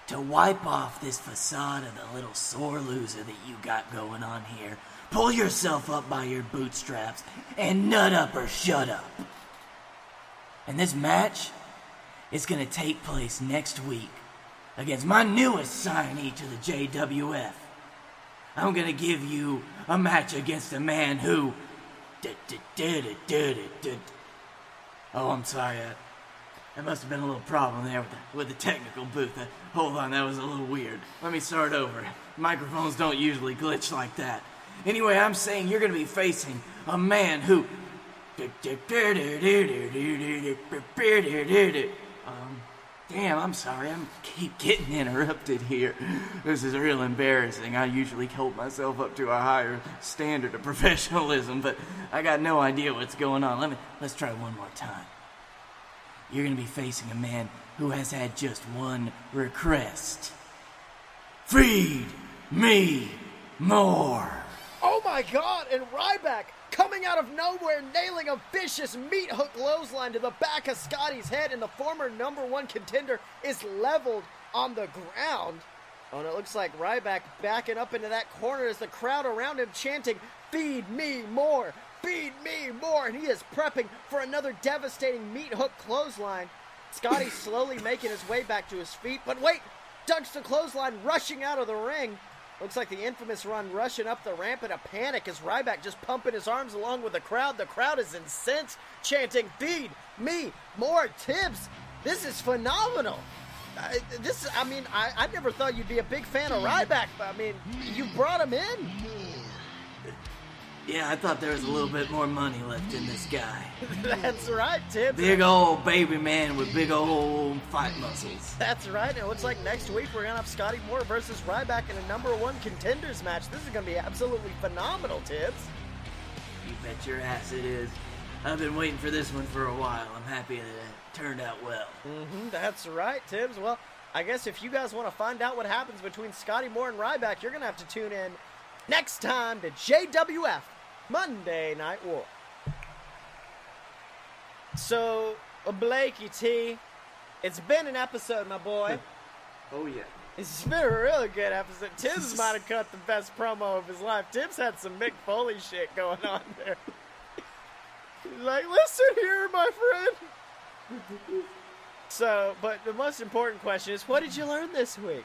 to wipe off this facade of the little sore loser that you got going on here. Pull yourself up by your bootstraps and nut up or shut up. And this match is gonna take place next week against my newest signee to the JWF. I'm gonna give you a match against a man who. Oh, I'm sorry. There must have been a little problem there with the, with the technical booth. Uh, hold on, that was a little weird. Let me start over. Microphones don't usually glitch like that. Anyway, I'm saying you're gonna be facing a man who. Um, damn, I'm sorry. I'm keep getting interrupted here. This is real embarrassing. I usually hold myself up to a higher standard of professionalism, but I got no idea what's going on. Let me let's try one more time. You're gonna be facing a man who has had just one request. Feed me more. Oh my god, and Ryback coming out of nowhere, nailing a vicious meat hook clothesline to the back of Scotty's head, and the former number one contender is leveled on the ground. Oh, and it looks like Ryback backing up into that corner as the crowd around him chanting, Feed me more! Feed me more! And he is prepping for another devastating meat hook clothesline. Scotty slowly making his way back to his feet, but wait! Ducks the clothesline rushing out of the ring. Looks like the infamous run rushing up the ramp in a panic as Ryback just pumping his arms along with the crowd. The crowd is incensed, chanting, Feed me more Tibbs. This is phenomenal. I, this, I mean, I, I never thought you'd be a big fan of Ryback, but I mean, you brought him in. Yeah, I thought there was a little bit more money left in this guy. That's right, Tibbs. Big old baby man with big old fight muscles. That's right. And it looks like next week we're gonna have Scotty Moore versus Ryback in a number one contenders match. This is gonna be absolutely phenomenal, Tibbs. You bet your ass it is. I've been waiting for this one for a while. I'm happy that it turned out well. Mm-hmm, that's right, Tibbs. Well, I guess if you guys want to find out what happens between Scotty Moore and Ryback, you're gonna have to tune in next time to JWF Monday Night War. So, Blakey T, it's been an episode, my boy. Oh yeah. It's been a really good episode. Tibbs might have cut the best promo of his life. Tibbs had some Mick Foley shit going on there. He's like, listen here, my friend. So, but the most important question is, what did you learn this week?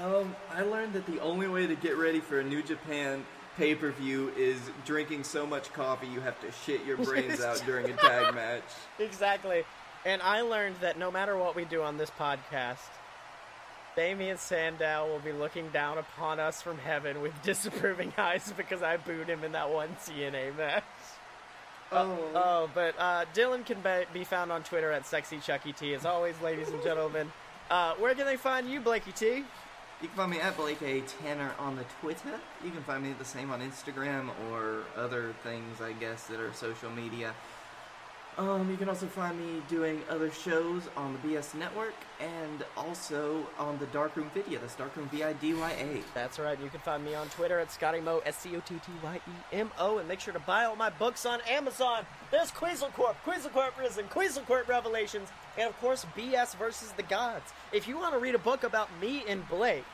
Um, I learned that the only way to get ready for a New Japan pay per view is drinking so much coffee you have to shit your brains out during a tag match. Exactly. And I learned that no matter what we do on this podcast, Damien Sandow will be looking down upon us from heaven with disapproving eyes because I booed him in that one TNA match. Oh, Oh, but uh, Dylan can be, be found on Twitter at sexychuckyt. As always, ladies and gentlemen, uh, where can they find you, Blakey T? You can find me at Blake A Tanner on the Twitter. You can find me the same on Instagram or other things, I guess, that are social media. Um, you can also find me doing other shows on the BS Network and also on the Darkroom Video. That's Darkroom V I D Y A. That's right. You can find me on Twitter at Scotty Mo, S C O T T Y E M O, and make sure to buy all my books on Amazon. There's Quetzalcoatl, Quetzalcoatl Risen, Quetzalcoatl Revelations, and of course BS versus the Gods. If you want to read a book about me and Blake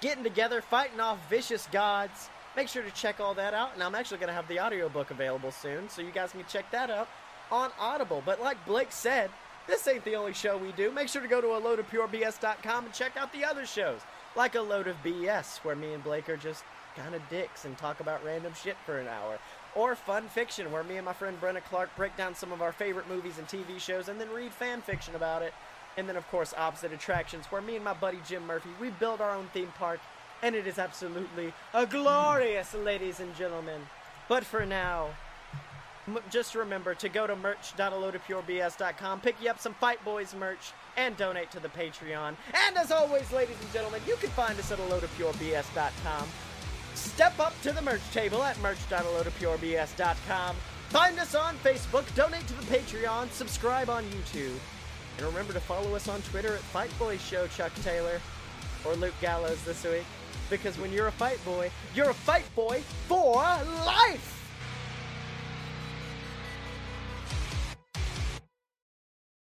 getting together, fighting off vicious gods, make sure to check all that out. And I'm actually going to have the audiobook available soon, so you guys can check that out on Audible. But like Blake said, this ain't the only show we do. Make sure to go to a load of purebs.com and check out the other shows, like a load of BS, where me and Blake are just kind of dicks and talk about random shit for an hour. Or Fun Fiction, where me and my friend Brenna Clark break down some of our favorite movies and TV shows and then read fan fiction about it. And then, of course, Opposite Attractions, where me and my buddy Jim Murphy, we build our own theme park, and it is absolutely a glorious, ladies and gentlemen. But for now, M- just remember to go to merch.aloadofpurebs.com, pick you up some Fight Boys merch, and donate to the Patreon. And as always, ladies and gentlemen, you can find us at aloadofpurebs.com. Step up to the merch table at merch.aloadofpurebs.com. Find us on Facebook, donate to the Patreon, subscribe on YouTube, and remember to follow us on Twitter at Fight Boy Show, Chuck Taylor, or Luke Gallows this week. Because when you're a fight boy, you're a fight boy for life!